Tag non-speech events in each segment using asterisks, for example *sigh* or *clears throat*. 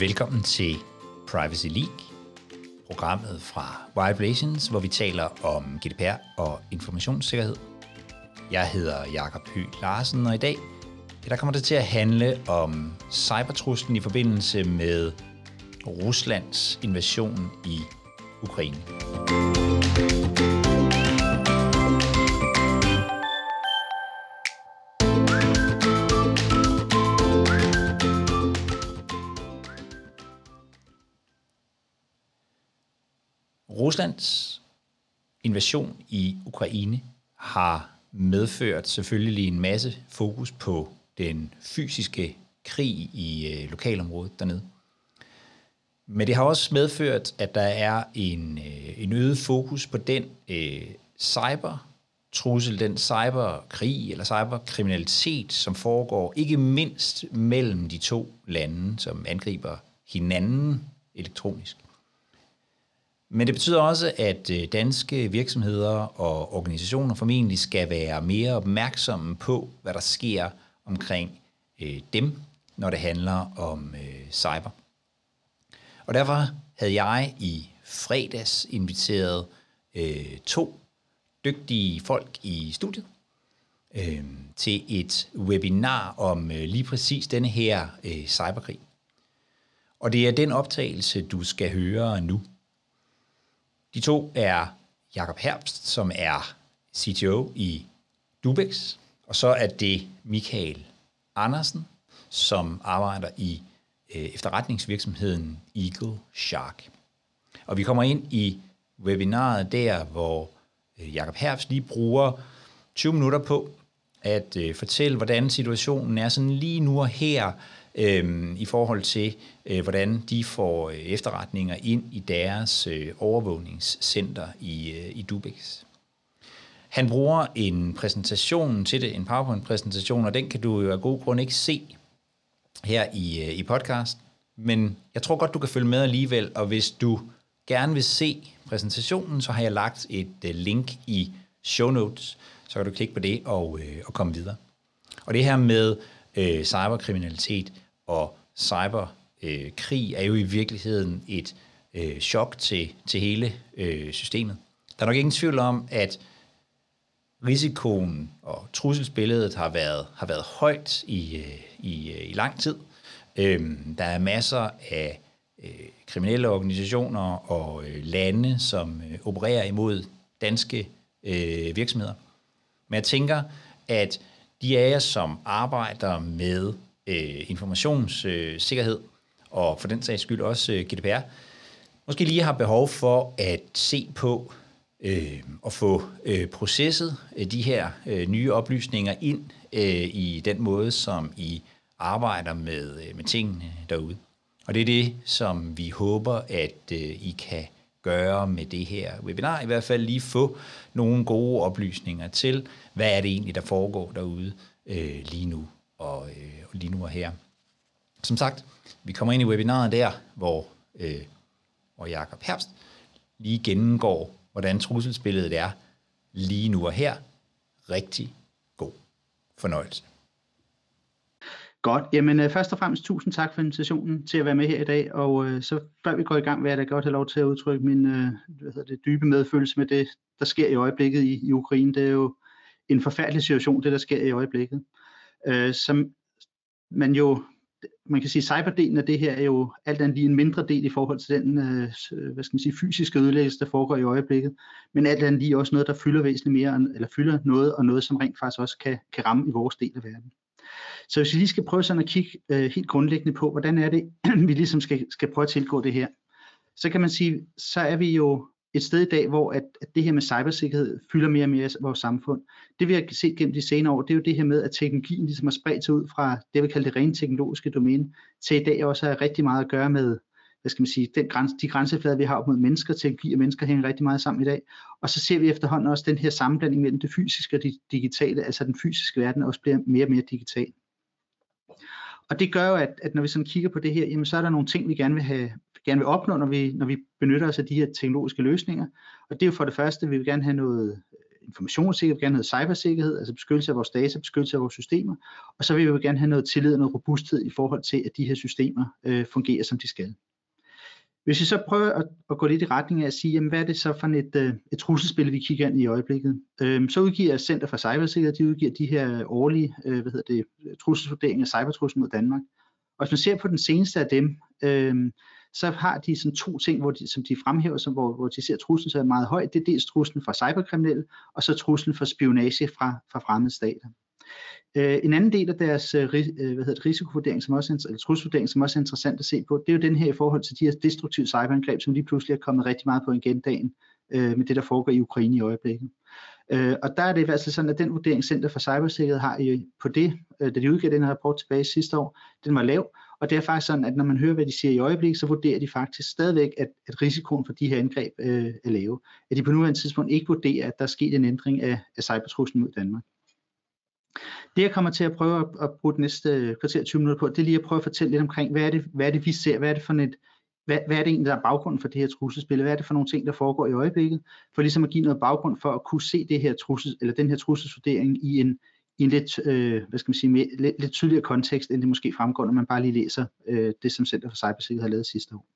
Velkommen til Privacy League, programmet fra Wild Relations, hvor vi taler om GDPR og informationssikkerhed. Jeg hedder Jakob Høgh Larsen, og i dag der kommer det til at handle om cybertruslen i forbindelse med Ruslands invasion i Ukraine. Ruslands invasion i Ukraine har medført selvfølgelig en masse fokus på den fysiske krig i øh, lokalområdet dernede. Men det har også medført, at der er en, øh, en øget fokus på den øh, cybertrussel, den cyberkrig eller cyberkriminalitet, som foregår ikke mindst mellem de to lande, som angriber hinanden elektronisk. Men det betyder også, at øh, danske virksomheder og organisationer formentlig skal være mere opmærksomme på, hvad der sker omkring øh, dem, når det handler om øh, cyber. Og derfor havde jeg i fredags inviteret øh, to dygtige folk i studiet øh, til et webinar om øh, lige præcis denne her øh, cyberkrig. Og det er den optagelse, du skal høre nu. De to er Jakob Herbst, som er CTO i Dubex, og så er det Michael Andersen, som arbejder i øh, efterretningsvirksomheden Eagle Shark. Og vi kommer ind i webinaret der, hvor øh, Jakob Herbst lige bruger 20 minutter på at øh, fortælle, hvordan situationen er sådan lige nu og her, øh, i forhold til, øh, hvordan de får øh, efterretninger ind i deres øh, overvågningscenter i, øh, i Dubix. Han bruger en præsentation til det, en PowerPoint-præsentation, og den kan du jo af god grund ikke se her i, øh, i podcast. Men jeg tror godt, du kan følge med alligevel, og hvis du gerne vil se præsentationen, så har jeg lagt et øh, link i show notes, så kan du klikke på det og, øh, og komme videre. Og det her med øh, cyberkriminalitet og cyberkrig øh, er jo i virkeligheden et øh, chok til, til hele øh, systemet. Der er nok ingen tvivl om, at risikoen og trusselsbilledet har været, har været højt i, øh, i, øh, i lang tid. Øhm, der er masser af øh, kriminelle organisationer og øh, lande, som øh, opererer imod danske øh, virksomheder. Men jeg tænker, at de af jer, som arbejder med øh, informationssikkerhed, øh, og for den sags skyld også øh, GDPR, måske lige har behov for at se på øh, at få øh, processet øh, de her øh, nye oplysninger ind øh, i den måde, som I arbejder med, øh, med tingene derude. Og det er det, som vi håber, at øh, I kan gøre med det her webinar. I hvert fald lige få nogle gode oplysninger til, hvad er det egentlig, der foregår derude øh, lige nu og, øh, lige nu og her. Som sagt, vi kommer ind i webinaret der, hvor, øh, hvor Jakob Herbst lige gennemgår, hvordan trusselsbilledet er lige nu og her. Rigtig god fornøjelse. Godt. Jamen øh, først og fremmest tusind tak for invitationen til at være med her i dag. Og øh, så før vi går i gang, vil jeg da godt have lov til at udtrykke min øh, hvad hedder det, dybe medfølelse med det, der sker i øjeblikket i, i Ukraine. Det er jo en forfærdelig situation, det der sker i øjeblikket. Øh, som man jo, man kan sige, cyberdelen af det her er jo alt andet lige en mindre del i forhold til den øh, øh hvad skal man sige, fysiske ødelæggelse, der foregår i øjeblikket, men alt andet lige også noget, der fylder væsentligt mere, eller fylder noget, og noget, som rent faktisk også kan, kan ramme i vores del af verden. Så hvis vi lige skal prøve sådan at kigge øh, helt grundlæggende på, hvordan er det, *clears throat* vi ligesom skal, skal prøve at tilgå det her, så kan man sige, så er vi jo et sted i dag, hvor at, at det her med cybersikkerhed fylder mere og mere i vores samfund. Det vi har set gennem de senere år, det er jo det her med, at teknologien ligesom har spredt sig ud fra det, vi kalder det rent teknologiske domæne, til i dag også har rigtig meget at gøre med, hvad skal man sige, den grænse, de grænseflader, vi har op mod mennesker, teknologi og mennesker hænger rigtig meget sammen i dag. Og så ser vi efterhånden også den her sammenblanding mellem det fysiske og det digitale, altså den fysiske verden også bliver mere og mere digital. Og det gør jo, at, at når vi sådan kigger på det her, jamen så er der nogle ting, vi gerne vil have, gerne vil opnå, når vi, når vi benytter os af de her teknologiske løsninger. Og det er jo for det første, vi vil gerne have noget øh, informationssikkerhed, vi vil gerne have cybersikkerhed, altså beskyttelse af vores data, beskyttelse af vores systemer, og så vil vi gerne have noget tillid og noget robusthed i forhold til, at de her systemer øh, fungerer, som de skal. Hvis vi så prøver at, at gå lidt i retning af at sige, jamen, hvad er det så for et, øh, et trusselsbillede, vi kigger ind i øjeblikket, øhm, så udgiver Center for Cybersikkerhed, de udgiver de her årlige øh, hvad hedder det, trusselsvurderinger af cybertruslen mod Danmark. Og hvis man ser på den seneste af dem, øhm, så har de sådan to ting, hvor de, som de fremhæver, som, hvor, hvor de ser truslen så er meget høj. Det er dels truslen fra cyberkriminelle, og så truslen for spionage fra, fra fremmede stater. Øh, en anden del af deres øh, øh hvad hedder det, risikovurdering, som også, eller trusselsvurdering, som også er interessant at se på, det er jo den her i forhold til de her destruktive cyberangreb, som lige pludselig er kommet rigtig meget på agendaen øh, med det, der foregår i Ukraine i øjeblikket. Øh, og der er det i hvert fald sådan, at den vurdering, Center for Cybersikkerhed har i, på det, øh, da de udgav den her rapport tilbage sidste år, den var lav, og det er faktisk sådan, at når man hører, hvad de siger i øjeblikket, så vurderer de faktisk stadigvæk, at, at risikoen for de her angreb øh, er lave. At de på nuværende tidspunkt ikke vurderer, at der er sket en ændring af, af cybertruslen mod Danmark. Det jeg kommer til at prøve at, at bruge det næste øh, kvarter 20 minutter på, det er lige at prøve at fortælle lidt omkring, hvad er det, hvad er det vi ser, hvad er det for et, hvad, hvad er det egentlig, der er baggrunden for det her trusselsbillede? Hvad er det for nogle ting, der foregår i øjeblikket? For ligesom at give noget baggrund for at kunne se det her trussel, eller den her trusselsvurdering i en, i en lidt, øh, hvad skal man sige, mere, lidt, lidt tydeligere kontekst, end det måske fremgår, når man bare lige læser øh, det, som Center for Cybersikkerhed har lavet sidste år.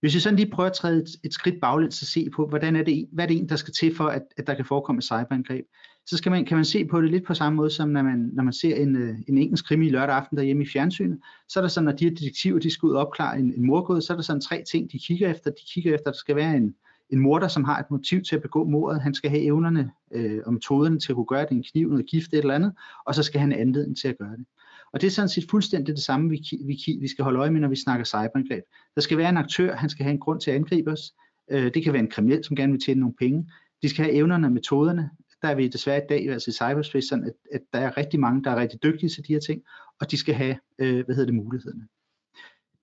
Hvis vi sådan lige prøver at træde et, et skridt baglæns og se på, hvordan er det, hvad er det en, der skal til for, at, at der kan forekomme cyberangreb, så skal man, kan man se på det lidt på samme måde, som når man, når man ser en, øh, en engelsk krimi lørdag aften derhjemme i fjernsynet. Så er der sådan, når de her detektiver de skal ud og opklare en, en morgåde, så er der sådan tre ting, de kigger efter. De kigger efter, at der skal være en, en morder, som har et motiv til at begå mordet. Han skal have evnerne øh, og metoderne til at kunne gøre det, en kniv, noget gift, et eller andet, og så skal han have anledning til at gøre det. Og det er sådan set fuldstændig det samme, vi, vi, vi skal holde øje med, når vi snakker cyberangreb. Der skal være en aktør, han skal have en grund til at angribe os. Øh, det kan være en kriminel, som gerne vil tjene nogle penge. De skal have evnerne og metoderne. Der er vi desværre i dag, altså i cyberspace, sådan at, at der er rigtig mange, der er rigtig dygtige til de her ting, og de skal have, øh, hvad hedder det, mulighederne.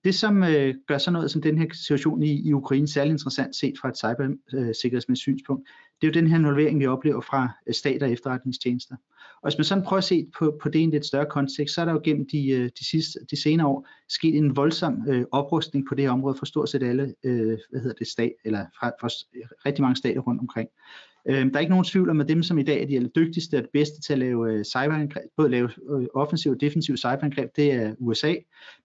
Det, som øh, gør sådan noget som den her situation i, i Ukraine særlig interessant set fra et cybersikkerhedsmæssigt synspunkt, det er jo den her involvering, vi oplever fra øh, og efterretningstjenester. Og hvis man sådan prøver at se på, på det i en lidt større kontekst, så er der jo gennem de, øh, de, sidste, de senere år sket en voldsom øh, oprustning på det her område for stort set alle øh, hvad hedder det, stat, eller fra, fra rigtig mange stater rundt omkring. Øh, der er ikke nogen tvivl om, at dem, som i dag er de dygtigste og bedste til at lave øh, cyberangreb, både lave øh, offensiv og defensiv cyberangreb, det er USA.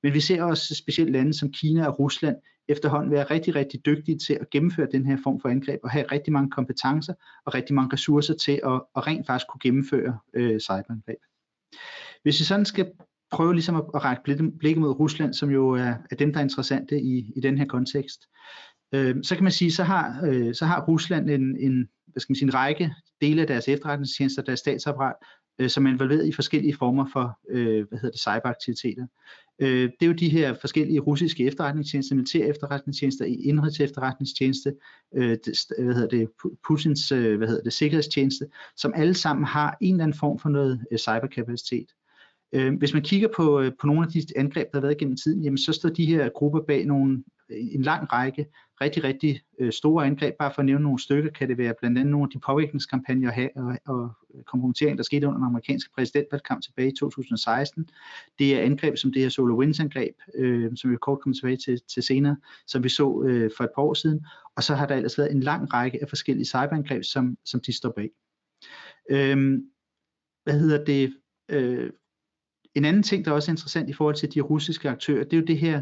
Men vi ser også specielt lande som Kina og Rusland efterhånden være rigtig, rigtig dygtige til at gennemføre den her form for angreb og have rigtig mange kompetencer og rigtig mange ressourcer til at, at rent faktisk kunne gennemføre øh, cyberangreb. Hvis vi sådan skal prøve ligesom at, at række blikket mod Rusland, som jo er, er dem, der er interessante i, i den her kontekst, øh, så kan man sige, så har, øh, så har Rusland en, en, hvad skal man sige, en række dele af deres efterretningstjenester, deres statsapparat, øh, som er involveret i forskellige former for øh, hvad hedder det, cyberaktiviteter. Øh, det er jo de her forskellige russiske efterretningstjenester, militære efterretningstjenester, indrigs efterretningstjeneste, øh, det, hvad hedder det, Putins øh, hvad hedder det, sikkerhedstjeneste, som alle sammen har en eller anden form for noget øh, cyberkapacitet. Øh, hvis man kigger på, øh, på nogle af de angreb, der har været gennem tiden, jamen så står de her grupper bag nogle, øh, en lang række rigtig, rigtig øh, store angreb. Bare for at nævne nogle stykker, kan det være blandt andet nogle af de påvirkningskampagner og, og kompromittering, der skete under den amerikanske præsidentvalgkamp tilbage i 2016. Det er angreb som det her SolarWinds angreb, øh, som vi kort kommer tilbage til, til senere, som vi så øh, for et par år siden. Og så har der ellers været en lang række af forskellige cyberangreb, som, som de står bag. Øh, hvad hedder det? Øh, en anden ting, der også er interessant i forhold til de russiske aktører, det er jo det her,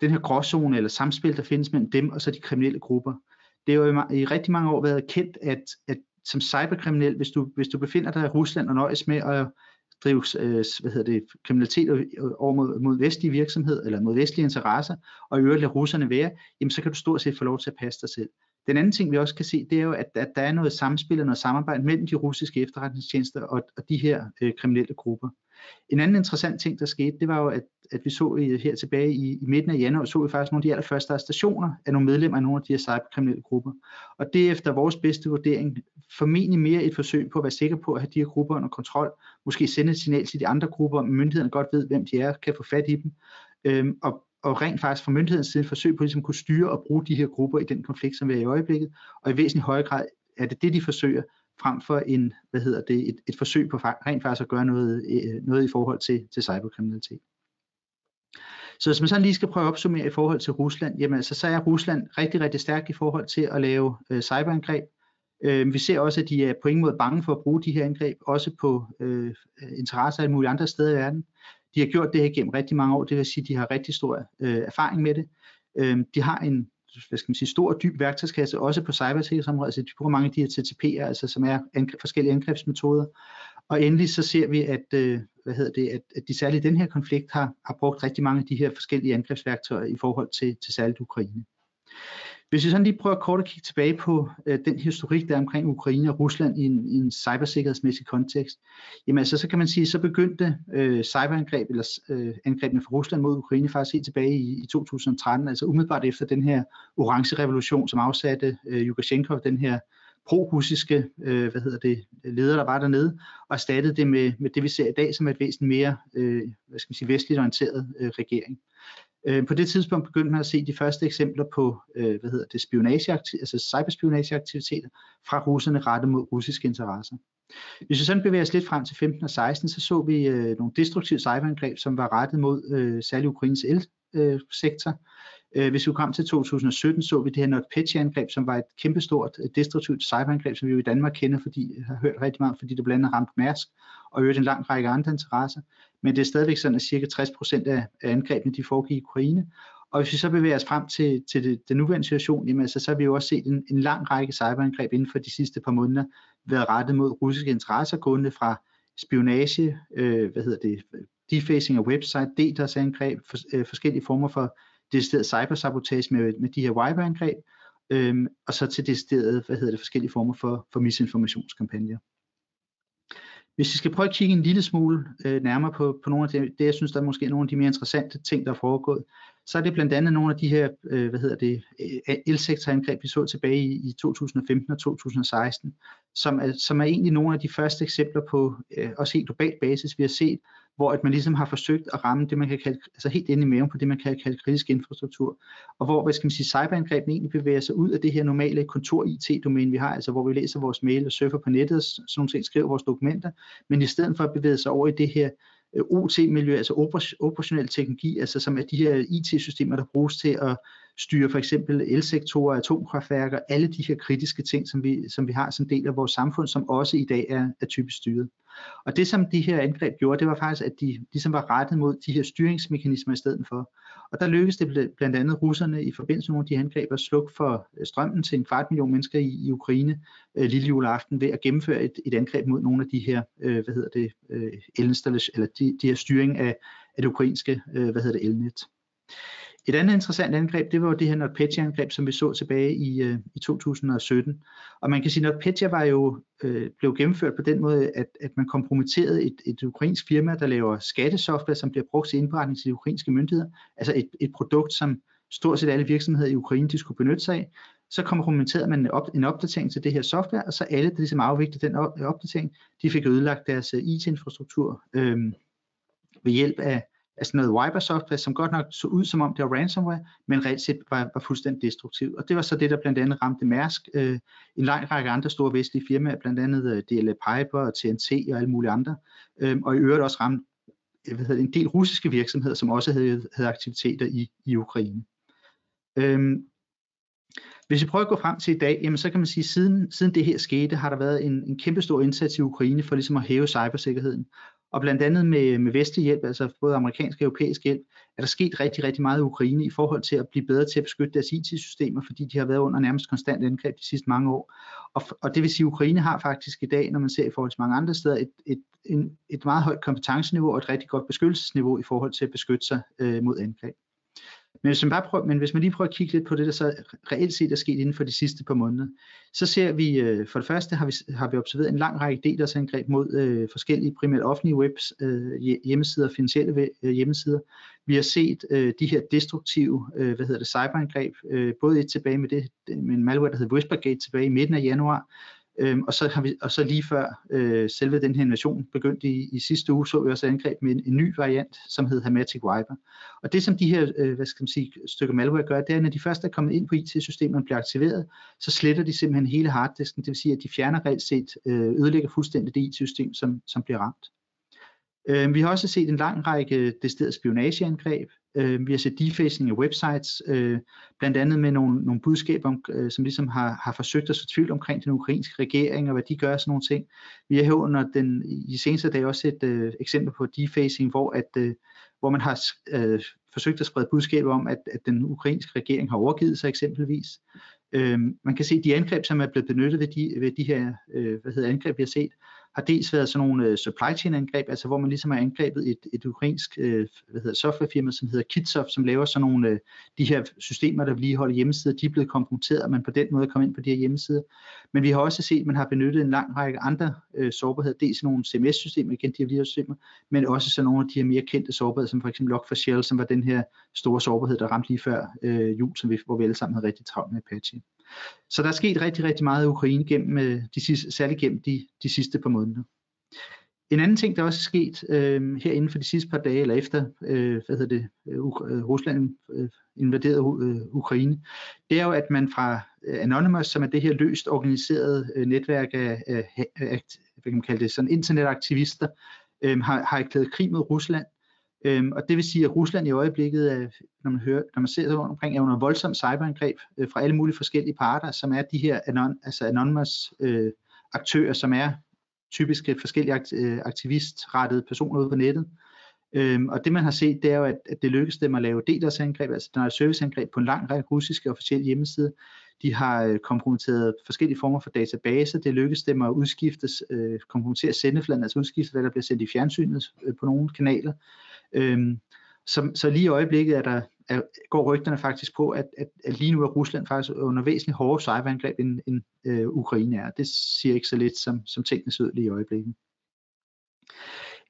den her gråzone eller samspil, der findes mellem dem og så de kriminelle grupper. Det har jo i, i rigtig mange år været kendt, at, at som cyberkriminel, hvis du, hvis du befinder dig i Rusland og nøjes med at drive øh, hvad hedder det, kriminalitet øh, over mod, mod vestlige virksomhed eller mod vestlige interesser, og i øvrigt lade russerne være, jamen så kan du stort set få lov til at passe dig selv. Den anden ting, vi også kan se, det er jo, at, at der er noget samspil og noget samarbejde mellem de russiske efterretningstjenester og, og de her øh, kriminelle grupper. En anden interessant ting, der skete, det var jo, at, at vi så i, her tilbage i, i midten af januar, så vi faktisk nogle af de allerførste arrestationer af nogle medlemmer af nogle af de her cyberkriminelle grupper. Og det er efter vores bedste vurdering formentlig mere et forsøg på at være sikker på at have de her grupper under kontrol, måske sende et signal til de andre grupper, om myndighederne godt ved, hvem de er, kan få fat i dem, øhm, og, og rent faktisk fra myndighedens side et forsøg på ligesom at kunne styre og bruge de her grupper i den konflikt, som vi er i øjeblikket, og i væsentlig højere grad er det det, de forsøger, frem for en, hvad hedder det, et, et forsøg på rent faktisk at gøre noget, øh, noget i forhold til, til cyberkriminalitet. Så hvis man så lige skal prøve at opsummere i forhold til Rusland, jamen altså, så er Rusland rigtig, rigtig stærk i forhold til at lave øh, cyberangreb. Øh, vi ser også, at de er på ingen måde bange for at bruge de her angreb, også på øh, interesser af mulige andre steder i verden. De har gjort det her gennem rigtig mange år, det vil sige, at de har rigtig stor øh, erfaring med det. Øh, de har en hvad skal man sige, stor og dyb værktøjskasse, også på cybersikkerhedsområdet, altså de bruger mange af de her TTP'er, altså som er angre- forskellige angrebsmetoder. Og endelig så ser vi, at, øh, hvad hedder det, at, at de særligt i den her konflikt har, har brugt rigtig mange af de her forskellige angrebsværktøjer i forhold til, til særligt Ukraine. Hvis vi sådan lige prøver kort at kigge tilbage på øh, den historik, der er omkring Ukraine og Rusland i en, i en cybersikkerhedsmæssig kontekst, jamen altså, så kan man sige, så begyndte øh, cyberangreb eller øh, angrebene fra Rusland mod Ukraine faktisk helt tilbage i, i 2013, altså umiddelbart efter den her orange revolution, som afsatte øh, Lukashenko, den her pro-russiske øh, hvad hedder det, leder, der var dernede, og erstattede det med, med det, vi ser i dag, som er et væsentligt mere øh, hvad skal man sige, vestligt orienteret øh, regering. Øh, på det tidspunkt begyndte man at se de første eksempler på øh, hvad hedder det, altså cyberspionageaktiviteter fra russerne rettet mod russiske interesser. Hvis vi sådan bevæger os lidt frem til 15 og 16, så så vi øh, nogle destruktive cyberangreb, som var rettet mod øh, særligt Ukraines elsektor. Øh, øh, hvis vi kom til 2017, så vi det her NotPetya-angreb, som var et kæmpestort øh, destruktivt cyberangreb, som vi jo i Danmark kender, fordi har hørt rigtig meget, fordi det blandt andet ramte Mærsk og øvrigt en lang række andre interesser men det er stadigvæk sådan, at cirka 60% af, af angrebene de foregik i Ukraine. Og hvis vi så bevæger os frem til, til det, den nuværende situation, jamen, altså, så har vi jo også set en, en lang række cyberangreb inden for de sidste par måneder været rettet mod russiske interesser, gående fra spionage, øh, hvad hedder det, defacing af website, DDoS-angreb, for, øh, forskellige former for decideret cybersabotage med, med de her wiper-angreb, øh, og så til decideret, hvad hedder det, forskellige former for, for misinformationskampagner. Hvis vi skal prøve at kigge en lille smule øh, nærmere på, på nogle af det, det, jeg synes, der er måske nogle af de mere interessante ting, der er foregået, så er det blandt andet nogle af de her, øh, hvad hedder det, øh, elsektorangreb, vi så tilbage i, i 2015 og 2016, som er, som er egentlig nogle af de første eksempler på, øh, også helt globalt basis, vi har set, hvor at man ligesom har forsøgt at ramme det, man kan kalde, altså helt inde i maven på det, man kan kalde kritisk infrastruktur, og hvor, hvad skal man sige, cyberangrebene egentlig bevæger sig ud af det her normale kontor-IT-domæne, vi har, altså hvor vi læser vores mail og surfer på nettet, sådan nogle ting, skriver vores dokumenter, men i stedet for at bevæge sig over i det her øh, OT-miljø, altså operationel teknologi, altså som er de her IT-systemer, der bruges til at styre for eksempel elsektorer, atomkraftværker, alle de her kritiske ting, som vi, som vi har som del af vores samfund, som også i dag er, er typisk styret. Og det som de her angreb gjorde, det var faktisk, at de ligesom var rettet mod de her styringsmekanismer i stedet for. Og der lykkedes det blandt andet russerne i forbindelse med nogle af de angreb at slukke for øh, strømmen til en kvart million mennesker i, i Ukraine øh, lille juleaften ved at gennemføre et, et angreb mod nogle af de her, øh, hvad hedder det, øh, eller de, de her styring af, af det ukrainske, øh, hvad hedder det, elnet. Et andet interessant angreb, det var jo det her NotPetya-angreb, som vi så tilbage i, øh, i 2017. Og man kan sige, at NotPetya var jo, øh, blev gennemført på den måde, at, at man kompromitterede et, et ukrainsk firma, der laver skattesoftware, som bliver brugt til indberetning til de ukrainske myndigheder. Altså et, et produkt, som stort set alle virksomheder i Ukraine de skulle benytte sig af. Så kompromitterede man en, op, en opdatering til det her software, og så alle, der ligesom afviklede den opdatering, de fik ødelagt deres øh, IT-infrastruktur øh, ved hjælp af altså noget wiper software, som godt nok så ud som om det var ransomware, men reelt set var, var fuldstændig destruktiv. Og det var så det, der blandt andet ramte Mærsk, øh, en lang række andre store vestlige firmaer, blandt andet øh, DLA Piper og TNT og alle mulige andre, øh, og i øvrigt også ramte øh, hvad hedder, en del russiske virksomheder, som også havde, havde aktiviteter i, i Ukraine. Øhm, hvis vi prøver at gå frem til i dag, jamen så kan man sige, at siden, siden det her skete, har der været en, en kæmpe stor indsats i Ukraine for ligesom at hæve cybersikkerheden. Og blandt andet med, med vestlig hjælp, altså både amerikansk og europæisk hjælp, er der sket rigtig, rigtig meget i Ukraine i forhold til at blive bedre til at beskytte deres IT-systemer, fordi de har været under nærmest konstant angreb de sidste mange år. Og, og det vil sige, at Ukraine har faktisk i dag, når man ser i forhold til mange andre steder, et, et, en, et meget højt kompetenceniveau og et rigtig godt beskyttelsesniveau i forhold til at beskytte sig øh, mod angreb. Men hvis, man bare prøver, men hvis man lige prøver at kigge lidt på det, der så reelt set er sket inden for de sidste par måneder, så ser vi, øh, for det første har vi, har vi observeret en lang række DDoS-angreb mod øh, forskellige primært offentlige webs, øh, hjemmesider, finansielle øh, hjemmesider. Vi har set øh, de her destruktive, øh, hvad hedder det, cyberangreb, øh, både et tilbage med det, med en malware, der hedder Whispergate tilbage i midten af januar, Øhm, og, så har vi, og så lige før øh, selve den her invasion begyndte i, i sidste uge, så vi også angreb med en, en ny variant, som hedder Hermetic Wiper. Og det som de her øh, hvad skal man sige, stykker malware gør, det er, at når de først er kommet ind på IT-systemerne og bliver aktiveret, så sletter de simpelthen hele harddisken, det vil sige, at de fjerner reelt set, øh, ødelægger fuldstændig det IT-system, som, som bliver ramt. Øh, vi har også set en lang række øh, decideret spionageangreb, Øh, vi har set defacing af websites, øh, blandt andet med nogle, nogle budskaber, om, øh, som ligesom har, har forsøgt at så tvivl omkring den ukrainske regering og hvad de gør og sådan nogle ting. Vi har her under den, i seneste dage også et øh, eksempel på defacing, hvor, at, øh, hvor man har øh, forsøgt at sprede budskaber om, at, at den ukrainske regering har overgivet sig eksempelvis. Øh, man kan se, at de angreb, som er blevet benyttet ved de, ved de her øh, hvad hedder, angreb, vi har set, har dels været sådan nogle øh, supply chain angreb, altså hvor man ligesom har angrebet et, et ukrainsk øh, hvad hedder, softwarefirma, som hedder Kitsoft, som laver sådan nogle øh, de her systemer, der vedligeholder hjemmesider, de er blevet kompromitteret, og man på den måde kommer ind på de her hjemmesider. Men vi har også set, at man har benyttet en lang række andre øh, sårbarheder, dels nogle CMS-systemer, igen de her virussystemer, men også sådan nogle af de her mere kendte sårbarheder, som for eksempel Log4Shell, som var den her store sårbarhed, der ramte lige før øh, jul, som vi, hvor vi alle sammen havde rigtig travlt med Apache. Så der er sket rigtig, rigtig meget i Ukraine gennem øh, de sidste, særligt gennem de, de sidste par måneder. En anden ting, der også er sket øh, her inden for de sidste par dage, eller efter øh, hvad hedder det, øh, øh, Rusland øh, invaderede øh, Ukraine, det er jo, at man fra øh, Anonymous, som er det her løst organiserede øh, netværk af, af, af hvad kan man kalde det, sådan internetaktivister, øh, har, har erklæret krig mod Rusland, Øhm, og det vil sige, at Rusland i øjeblikket, er, når man, hører, når man ser sig rundt omkring, er under voldsom cyberangreb øh, fra alle mulige forskellige parter, som er de her anon, altså anonymous øh, aktører, som er typisk forskellige akt, øh, aktivistrettede personer ude på nettet. Øhm, og det man har set, det er jo, at, at det lykkedes dem at lave DDoS-angreb, altså der er serviceangreb på en lang række russiske officielle hjemmesider. De har øh, kompromitteret forskellige former for databaser. Det lykkedes dem at udskifte, øh, kompromittere sendefladen, altså udskifte, hvad der bliver sendt i fjernsynet øh, på nogle kanaler. Øhm, så, så lige i øjeblikket er der, er, går rygterne faktisk på, at, at, at lige nu er Rusland faktisk under væsentligt hårdere cyberangreb end, end øh, Ukraine er. Det siger ikke så lidt, som, som tingene ser ud lige i øjeblikket.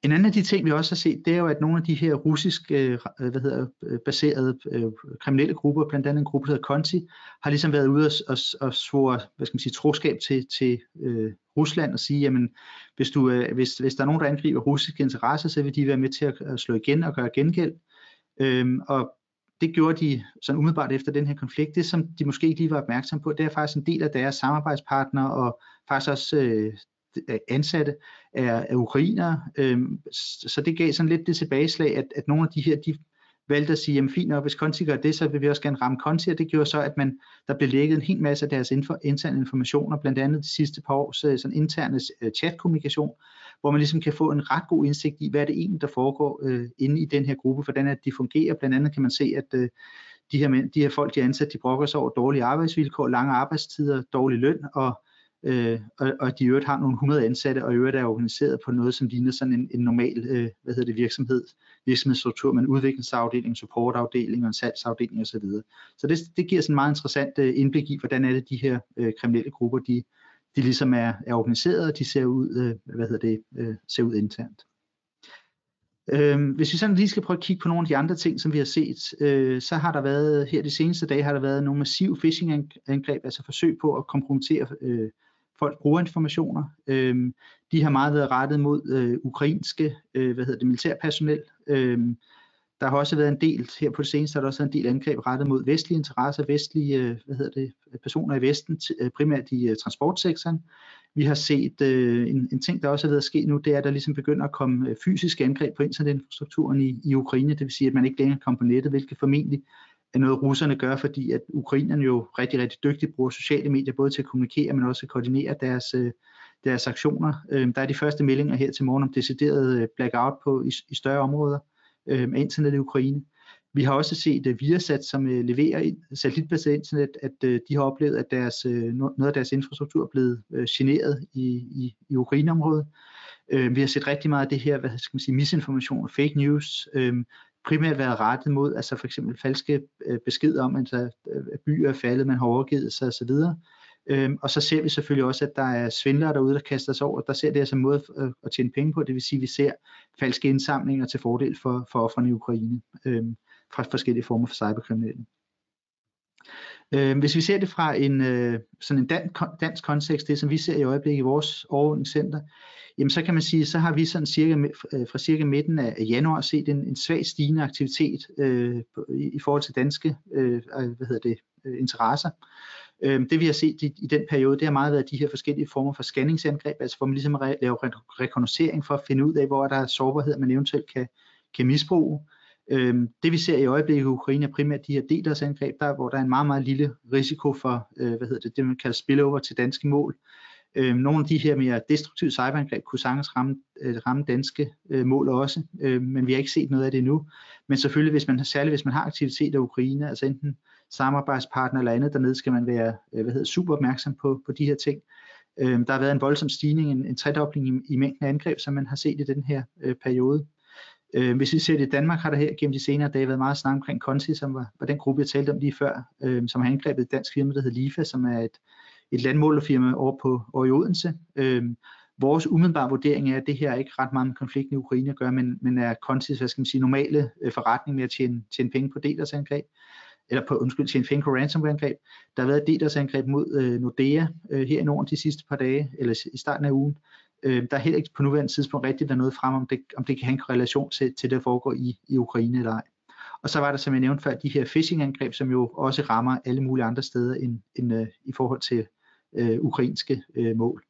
En anden af de ting, vi også har set, det er jo, at nogle af de her russisk øh, øh, hvad hedder, øh, baserede øh, kriminelle grupper, blandt andet en gruppe, der hedder Conti, har ligesom været ude og, og, og svore, hvad skal man sige, troskab til, til øh, Rusland og sige, jamen, hvis, du, øh, hvis, hvis der er nogen, der angriber russiske interesser, så vil de være med til at, at slå igen og gøre gengæld. Øhm, og det gjorde de sådan umiddelbart efter den her konflikt. Det, som de måske ikke lige var opmærksom på, det er faktisk en del af deres samarbejdspartnere og faktisk også øh, Øh, ansatte er, er ukrainere. øh, så det gav sådan lidt det tilbageslag, at, at nogle af de her, de valgte at sige, jamen fint nok, hvis Conti gør det, så vil vi også gerne ramme Conti, og det gjorde så, at man, der blev lægget en hel masse af deres info, interne informationer, blandt andet de sidste par års så sådan interne øh, chatkommunikation, hvor man ligesom kan få en ret god indsigt i, hvad er det egentlig, der foregår øh, inde i den her gruppe, hvordan er de fungerer. Blandt andet kan man se, at øh, de her, mænd, de her folk, de er ansat, de brokker sig over dårlige arbejdsvilkår, lange arbejdstider, dårlig løn, og øh, og, og de øvrigt har nogle 100 ansatte, og øvrigt er organiseret på noget, som ligner sådan en, en normal øh, hvad hedder det, virksomhed, virksomhedsstruktur med en udviklingsafdeling, supportafdeling og en salgsafdeling osv. Så det, det giver sådan en meget interessant øh, indblik i, hvordan er det, de her øh, kriminelle grupper, de, de ligesom er, er organiseret, og de ser ud, øh, hvad hedder det, øh, ser ud internt. Øhm, hvis vi sådan lige skal prøve at kigge på nogle af de andre ting, som vi har set, øh, så har der været, her de seneste dage, har der været nogle massive phishing-angreb, altså forsøg på at kompromittere øh, folk bruger informationer. Øhm, de har meget været rettet mod øh, ukrainske øh, hvad hedder det, militærpersonel. Øh, der har også været en del, her på det seneste har der også været en del angreb rettet mod vestlige interesser, vestlige øh, hvad hedder det, personer i Vesten, øh, primært i øh, transportsektoren. Vi har set øh, en, en ting, der også er ved at ske nu, det er, at der ligesom begynder at komme øh, fysiske angreb på internetinfrastrukturen i, i Ukraine, det vil sige, at man ikke længere kan komme på nettet, hvilket formentlig er noget russerne gør, fordi at ukrainerne jo rigtig, rigtig dygtigt bruger sociale medier, både til at kommunikere, men også at koordinere deres, øh, deres aktioner. Øhm, der er de første meldinger her til morgen om decideret øh, blackout på, i, i større områder øhm, af internet i Ukraine. Vi har også set uh, Viasat, som uh, leverer satellitbaseret internet, at uh, de har oplevet, at deres, uh, noget af deres infrastruktur er blevet uh, generet i, i, i Ukraineområdet. Uh, vi har set rigtig meget af det her, hvad skal man sige, misinformation og fake news. Uh, primært været rettet mod altså for eksempel falske øh, beskeder om, at, øh, at byer er faldet, man har overgivet sig osv. Øhm, og så ser vi selvfølgelig også, at der er svindlere derude, der kaster sig over. Der ser det som en måde at, at tjene penge på. Det vil sige, at vi ser falske indsamlinger til fordel for, for offerne i Ukraine øhm, fra forskellige former for cyberkriminelle. Øh, hvis vi ser det fra en øh, sådan en dan, dansk kontekst, det som vi ser i øjeblikket i vores overvågningscenter, jamen så kan man sige, så har vi sådan cirka, øh, fra cirka midten af januar set en, en svag stigende aktivitet øh, i, forhold til danske øh, øh hvad hedder det, øh, interesser. Øh, det vi har set i, i den periode, det har meget været de her forskellige former for scanningsangreb, altså hvor man ligesom laver rekognoscering for at finde ud af, hvor der er sårbarhed, man eventuelt kan, kan misbruge. Øhm, det vi ser i øjeblikket i Ukraine er primært de her DDoS-angreb, der, hvor der er en meget, meget lille risiko for, øh, hvad hedder det, det man kalder spillover til danske mål. Øhm, nogle af de her mere destruktive cyberangreb kunne sagtens ramme, øh, ramme danske øh, mål også, øh, men vi har ikke set noget af det endnu. Men selvfølgelig, hvis man, særligt hvis man har aktivitet i Ukraine, altså enten samarbejdspartner eller andet dernede, skal man være øh, hvad hedder, super opmærksom på, på de her ting. Øh, der har været en voldsom stigning, en, en tredobling i, i mængden af angreb, som man har set i den her øh, periode. Øh, hvis vi ser det i Danmark, har der her gennem de senere dage været meget snak omkring Conti, som var, var den gruppe, jeg talte om lige før, øh, som har angrebet et dansk firma, der hedder Lifa, som er et, et landmålerfirma over, på, over i Odense. Øh, vores umiddelbare vurdering er, at det her er ikke ret meget med konflikten i Ukraine at gøre, men, men er Contis, hvad skal man sige, normale øh, forretning med at tjene, tjene penge på Delers angreb, eller på, undskyld, tjene penge på ransomware-angreb. Der har været et angreb mod øh, Nordea øh, her i Norden de sidste par dage, eller i starten af ugen, Øh, der er heller ikke på nuværende tidspunkt rigtigt der noget frem, om det, om det kan have en relation til, til det, der foregår i, i Ukraine eller ej. Og så var der, som jeg nævnte før, de her phishing-angreb, som jo også rammer alle mulige andre steder end, end øh, i forhold til øh, ukrainske øh, mål.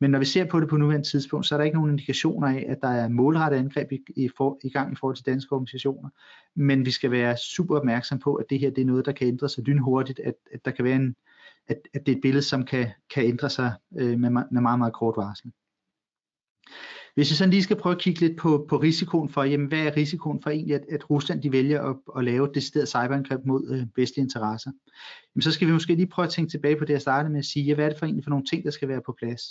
Men når vi ser på det på nuværende tidspunkt, så er der ikke nogen indikationer af, at der er målrettet angreb i, i, for, i gang i forhold til danske organisationer. Men vi skal være super opmærksom på, at det her det er noget, der kan ændre sig lynhurtigt, at, at der kan være en, at, at det er et billede, som kan, kan ændre sig øh, med, med meget, meget kort varsel. Hvis vi sådan lige skal prøve at kigge lidt på, på risikoen for, jamen hvad er risikoen for egentlig, at, at Rusland de vælger at, at lave det sted cyberangreb mod øh, vestlige interesser, jamen så skal vi måske lige prøve at tænke tilbage på det, jeg startede med at sige, ja, hvad er det for egentlig for nogle ting, der skal være på plads?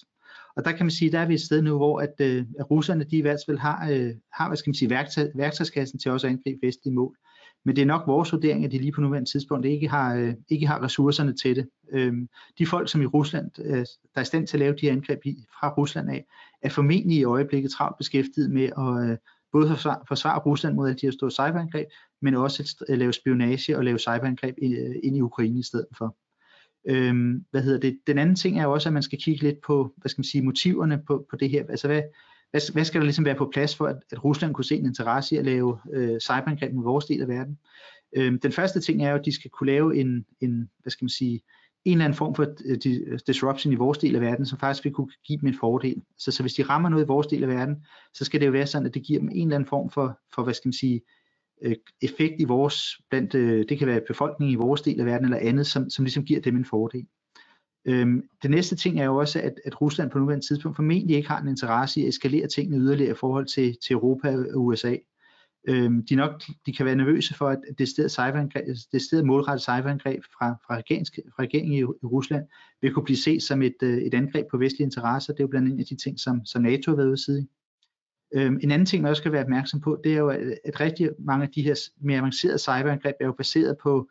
Og der kan man sige, der er vi et sted nu, hvor at, øh, at russerne de i hvert fald har, øh, har hvad skal man sige, værktøj, værktøjskassen til også at angribe vestlige mål. Men det er nok vores vurdering, at de lige på nuværende tidspunkt ikke har, øh, ikke har ressourcerne til det. Øhm, de folk, som i Rusland, øh, der er i stand til at lave de angreb i, fra Rusland af, er formentlig i øjeblikket travlt beskæftiget med at øh, både forsvare, forsvare Rusland mod alle de her store cyberangreb, men også at lave spionage og lave cyberangreb øh, ind i Ukraine i stedet for. Øhm, hvad hedder det? Den anden ting er også, at man skal kigge lidt på, hvad skal man sige, motiverne på, på det her. Altså hvad, hvad, hvad skal der ligesom være på plads for, at, at Rusland kunne se en interesse i at lave øh, cyberangreb mod vores del af verden? Øhm, den første ting er jo, at de skal kunne lave en, en hvad skal man sige, en eller anden form for øh, øh, disruption i vores del af verden, som faktisk vil kunne give dem en fordel. Så, så hvis de rammer noget i vores del af verden, så skal det jo være sådan, at det giver dem en eller anden form for, for hvad skal man sige, øh, effekt i vores, blandt, det kan være befolkningen i vores del af verden eller andet, som, som ligesom giver dem en fordel. Øhm, det næste ting er jo også, at, at Rusland på nuværende tidspunkt formentlig ikke har en interesse i at eskalere tingene yderligere i forhold til, til Europa og USA. Øhm, de, nok, de kan være nervøse for, at det sted, cyberangreb, det sted målrettet cyberangreb fra, fra, fra regeringen i, i Rusland vil kunne blive set som et, øh, et angreb på vestlige interesser. Det er jo blandt andet af de ting, som, som NATO har været ude at sige. Øhm, en anden ting, man også skal være opmærksom på, det er jo, at, at rigtig mange af de her mere avancerede cyberangreb er jo baseret på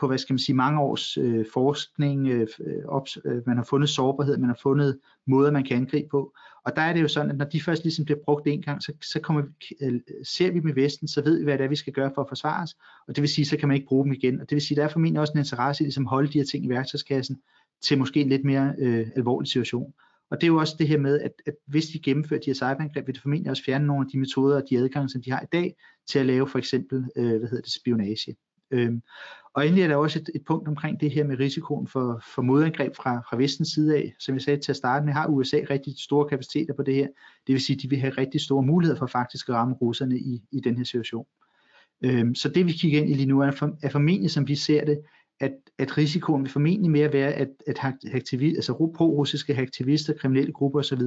på, hvad skal man sige, mange års øh, forskning, øh, øh op, øh, man har fundet sårbarhed, man har fundet måder, man kan angribe på. Og der er det jo sådan, at når de først ligesom bliver brugt en gang, så, så kommer vi, øh, ser vi med Vesten, så ved vi, hvad det er, vi skal gøre for at forsvare os, og det vil sige, så kan man ikke bruge dem igen. Og det vil sige, der er formentlig også en interesse i ligesom at holde de her ting i værktøjskassen til måske en lidt mere øh, alvorlig situation. Og det er jo også det her med, at, at hvis de gennemfører de her cyberangreb, vil det formentlig også fjerne nogle af de metoder og de adgange, som de har i dag, til at lave for eksempel, øh, hvad hedder det, spionage. Øhm, og endelig er der også et, et punkt omkring det her med risikoen for, for modangreb fra, fra vestens side af. Som jeg sagde til at starte med, har USA rigtig store kapaciteter på det her. Det vil sige, at de vil have rigtig store muligheder for faktisk at ramme russerne i, i den her situation. Øhm, så det vi kigger ind i lige nu er, for, er formentlig, som vi ser det, at, at risikoen vil formentlig mere være, at, at aktivi, altså pro-russiske aktivister, kriminelle grupper osv.,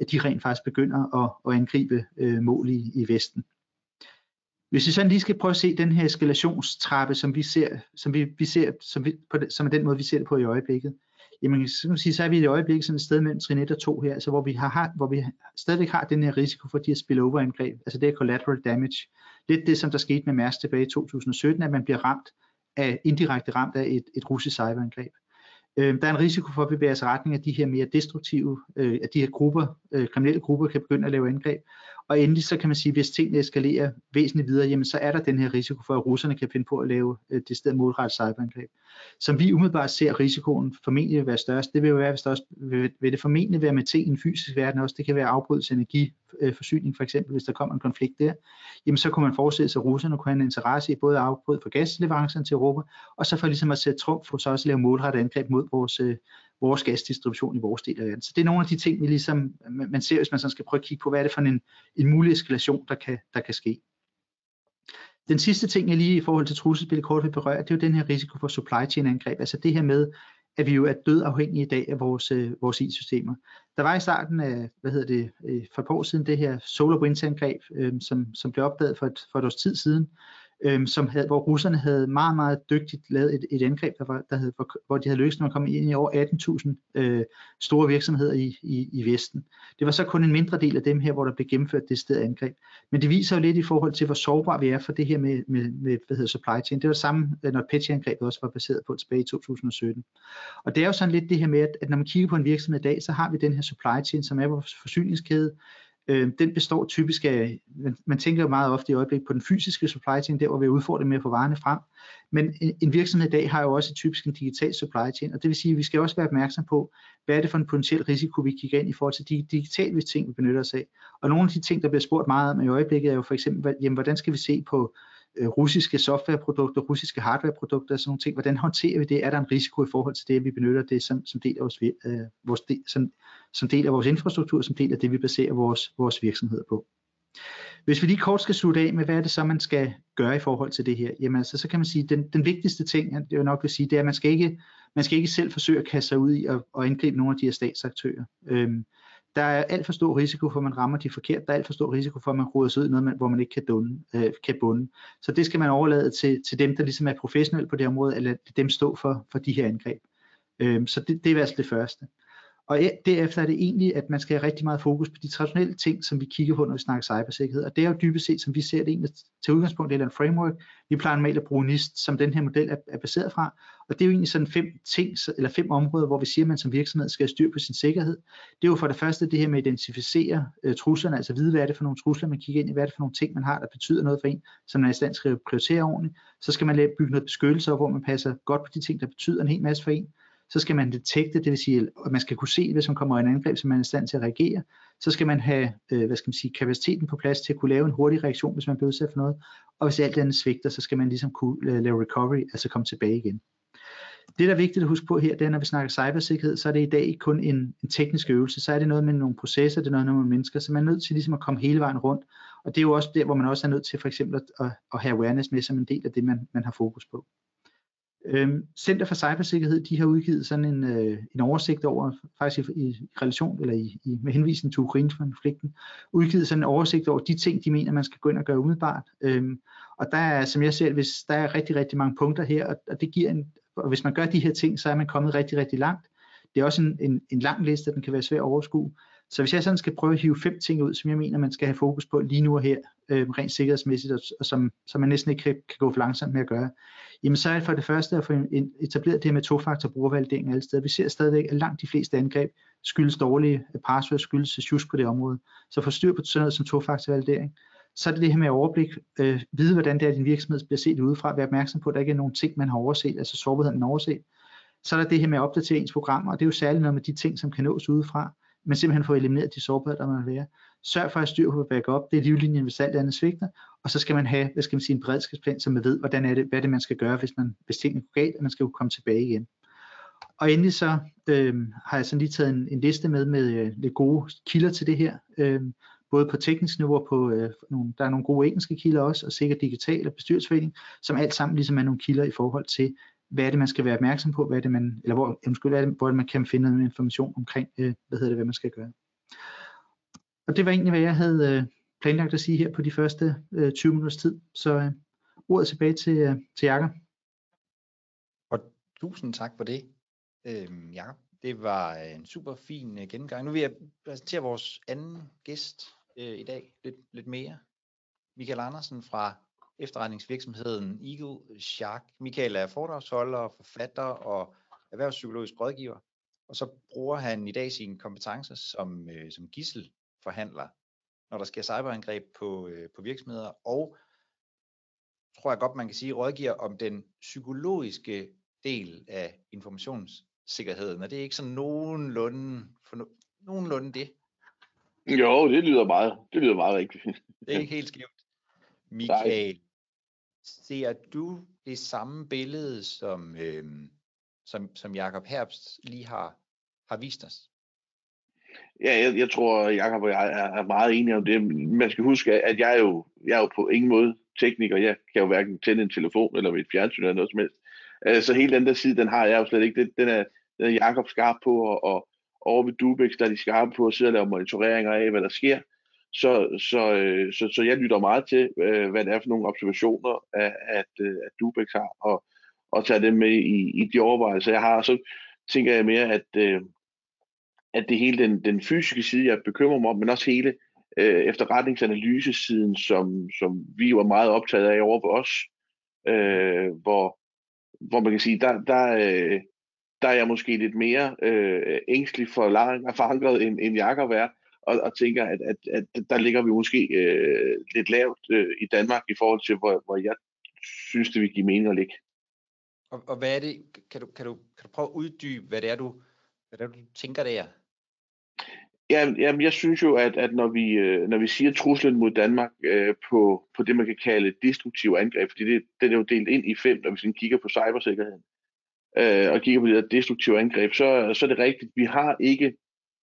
at de rent faktisk begynder at, at angribe øh, mål i, i Vesten. Hvis vi sådan lige skal prøve at se den her eskalationstrappe, som vi ser, som vi, vi ser som, vi, på det, som er den måde, vi ser det på i øjeblikket, jamen så, kan sige, så er vi i øjeblikket sådan et sted mellem trin 1 og 2 her, altså hvor vi, har, hvor vi stadigvæk har den her risiko for de her spillover-angreb, altså det her collateral damage. Lidt det, som der skete med Mærsk tilbage i 2017, at man bliver ramt af, indirekte ramt af et, et russisk cyberangreb. Øh, der er en risiko for at bevæge sig retning af de her mere destruktive, øh, at de her grupper, øh, kriminelle grupper kan begynde at lave angreb. Og endelig så kan man sige, hvis tingene eskalerer væsentligt videre, jamen så er der den her risiko for, at russerne kan finde på at lave øh, det sted målrettet cyberangreb. Som vi umiddelbart ser risikoen formentlig vil være størst, det vil jo være, hvis der også, vil, vil det formentlig være med til en fysisk verden også. Det kan være afbrydelse af energiforsyning øh, for eksempel, hvis der kommer en konflikt der. Jamen så kunne man forestille sig, at russerne kunne have en interesse i både at afbryde for gasleverancerne til Europa, og så for ligesom at sætte trumf for så også at lave målrettet angreb mod vores, øh, vores gasdistribution i vores del af verden. Så det er nogle af de ting, vi ligesom, man ser, hvis man sådan skal prøve at kigge på, hvad er det for en, en mulig eskalation, der kan, der kan ske. Den sidste ting, jeg lige i forhold til trusselsbilledet kort vil berøre, det er jo den her risiko for supply chain angreb. Altså det her med, at vi jo er død afhængige i dag af vores, øh, vores IT-systemer. Der var i starten af, hvad hedder det, øh, for et par år siden, det her SolarWinds angreb, øh, som, som blev opdaget for et, for et års tid siden, øhm, som havde, hvor russerne havde meget, meget dygtigt lavet et, et angreb, der var, der havde, hvor, hvor de havde lykkes med at komme ind i over 18.000 øh, store virksomheder i, i, i Vesten. Det var så kun en mindre del af dem her, hvor der blev gennemført det sted angreb. Men det viser jo lidt i forhold til, hvor sårbare vi er for det her med, med, med hvad hedder supply chain. Det var det samme, øh, når Petya-angrebet også var baseret på tilbage i 2017. Og det er jo sådan lidt det her med, at, at når man kigger på en virksomhed i dag, så har vi den her supply chain, som er vores forsyningskæde, øh, den består typisk af, man, man tænker jo meget ofte i øjeblikket på den fysiske supply chain, der hvor vi er udfordret med at få varerne frem, men en, en virksomhed i dag har jo også typisk en digital supply chain, og det vil sige, at vi skal også være opmærksom på, hvad er det for en potentiel risiko, vi kigger ind i forhold til de digitale ting, vi benytter os af. Og nogle af de ting, der bliver spurgt meget om i øjeblikket, er jo for eksempel, jamen, hvordan skal vi se på øh, russiske softwareprodukter, russiske hardwareprodukter og sådan nogle ting. Hvordan håndterer vi det? Er der en risiko i forhold til det, at vi benytter det som, som, del, af vores, øh, vores del, som, som del af vores infrastruktur, som del af det, vi baserer vores, vores virksomhed på? Hvis vi lige kort skal slutte af med, hvad er det så, man skal gøre i forhold til det her? Jamen altså, så kan man sige, den, den vigtigste ting, det jeg nok vil sige, det er, at man skal ikke, man skal ikke selv forsøge at kaste sig ud i at, at indgribe nogle af de her statsaktører. Øhm, der er alt for stor risiko for, at man rammer de forkerte. Der er alt for stor risiko for, at man roder sig ud i noget, hvor man ikke kan, dunde, øh, kan bunde. Så det skal man overlade til, til dem, der ligesom er professionelle på det område, eller dem stå for, for de her angreb. Øh, så det, det er altså det første. Og e, derefter er det egentlig, at man skal have rigtig meget fokus på de traditionelle ting, som vi kigger på, når vi snakker cybersikkerhed. Og det er jo dybest set, som vi ser det egentlig til udgangspunkt, eller en framework. Vi plejer normalt at bruge NIST, som den her model er, er baseret fra. Og det er jo egentlig sådan fem ting, eller fem områder, hvor vi siger, at man som virksomhed skal have styr på sin sikkerhed. Det er jo for det første det her med at identificere uh, truslerne, altså vide, hvad er det for nogle trusler, man kigger ind i, hvad er det for nogle ting, man har, der betyder noget for en, som man er i stand til at prioritere ordentligt. Så skal man bygge noget beskyttelse op, hvor man passer godt på de ting, der betyder en hel masse for en så skal man detekte, det vil sige, at man skal kunne se, hvis man kommer i en angreb, så man er i stand til at reagere. Så skal man have øh, hvad skal man sige, kapaciteten på plads til at kunne lave en hurtig reaktion, hvis man bliver udsat for noget. Og hvis alt andet svigter, så skal man ligesom kunne øh, lave recovery, altså komme tilbage igen. Det, der er vigtigt at huske på her, det er, når vi snakker cybersikkerhed, så er det i dag ikke kun en, en teknisk øvelse, så er det noget med nogle processer, det er noget med nogle mennesker, så man er nødt til ligesom at komme hele vejen rundt. Og det er jo også der, hvor man også er nødt til for eksempel at, at, at have awareness med som en del af det, man, man har fokus på. Øhm, Center for Cybersikkerhed, de har udgivet sådan en, øh, en oversigt over, faktisk i, i relation, eller i, i, med henvisning til Ukraine-konflikten, udgivet sådan en oversigt over de ting, de mener, man skal gå ind og gøre umiddelbart. Øhm, og der er, som jeg ser hvis der er rigtig, rigtig mange punkter her, og, og det giver en, og hvis man gør de her ting, så er man kommet rigtig, rigtig langt. Det er også en, en, en lang liste, den kan være svær at overskue. Så hvis jeg sådan skal prøve at hive fem ting ud, som jeg mener, man skal have fokus på lige nu og her, øh, rent sikkerhedsmæssigt, og, og som, som man næsten ikke kan, kan gå for langsomt med at gøre, jamen så er det for det første at få etableret det her med tofaktor brugervalidering alle steder. Vi ser stadigvæk, at langt de fleste angreb skyldes dårlige passwords, skyldes sjusk på det område. Så få styr på sådan noget som tofaktorvalidering. Så er det det her med overblik, øh, vide hvordan det er, at din virksomhed bliver set udefra, være opmærksom på, at der ikke er nogen ting, man har overset, altså sårbarheden man har overset. Så er der det her med at opdatere ens programmer, og det er jo særligt noget med de ting, som kan nås udefra men simpelthen få elimineret de sårbarheder, der må være. Sørg for at styr på backup, det er livlinjen, hvis alt andet svigter, og så skal man have, hvad skal man sige, en beredskabsplan, så man ved, hvordan er det, hvad er det, man skal gøre, hvis, man, hvis tingene går galt, og man skal jo komme tilbage igen. Og endelig så øh, har jeg sådan lige taget en, en liste med med øh, lidt gode kilder til det her, øh, både på teknisk niveau og på øh, nogle, der er nogle gode engelske kilder også, og sikkert digital og bestyrelsesforening, som alt sammen ligesom er nogle kilder i forhold til, hvad er det, man skal være opmærksom på, hvad er det, man, eller hvor, undskyld, hvad er det, hvor man kan finde noget information omkring, øh, hvad hedder det, hvad man skal gøre. Og det var egentlig, hvad jeg havde øh, planlagt at sige her på de første øh, 20 minutters tid. Så øh, ordet tilbage til, øh, til Jakob. Og tusind tak for det, øh, Jakob. Det var øh, en super fin øh, gennemgang. Nu vil jeg præsentere vores anden gæst øh, i dag lidt, lidt mere. Michael Andersen fra efterretningsvirksomheden Eagle Shark. Michael er foredragsholder, forfatter og erhvervspsykologisk rådgiver, og så bruger han i dag sine kompetencer som, øh, som gisselforhandler, når der sker cyberangreb på, øh, på virksomheder, og tror jeg godt, man kan sige, rådgiver om den psykologiske del af informationssikkerheden. Er det ikke sådan nogenlunde, for nogenlunde det? Jo, det lyder meget, det lyder meget rigtigt. *laughs* Det er ikke helt skævt. Michael, ser du det samme billede, som, øh, som, som Jakob Herbst lige har, har vist os? Ja, jeg, jeg tror, Jakob og jeg er, er meget enige om det. Man skal huske, at jeg er jo, jeg er jo på ingen måde tekniker. Jeg kan jo hverken tænde en telefon eller mit fjernsyn eller noget som helst. Øh, så hele den der side, den har jeg jo slet ikke. Den, den, er, den er Jakob skarp på, og, og over ved Dubex, der er de skarpe på at sidde og lave monitoreringer af, hvad der sker. Så, så, øh, så, så jeg lytter meget til, øh, hvad det er for nogle observationer, at, at, at Dubex har, og, og tager dem med i, i de overvejelser, jeg har. Så tænker jeg mere, at, at det hele den, den fysiske side, jeg bekymrer mig om, men også hele øh, efterretningsanalysesiden, som, som vi var meget optaget af over på os, øh, hvor, hvor man kan sige, der, der, øh, der er jeg måske lidt mere øh, ængstelig for forankret, end, end Jakob er, og, og tænker, at, at, at der ligger vi måske øh, lidt lavt øh, i Danmark i forhold til, hvor, hvor jeg synes, det vil give mening at ligge. Og, og hvad er det, kan du, kan, du, kan du prøve at uddybe, hvad det er, du, hvad det er, du tænker der? Ja, jamen, jeg synes jo, at, at når, vi, øh, når vi siger truslen mod Danmark øh, på, på det, man kan kalde destruktive angreb, fordi det, det er jo delt ind i fem, når vi sådan kigger på cybersikkerheden, øh, og kigger på det der destruktive angreb, så, så er det rigtigt, vi har ikke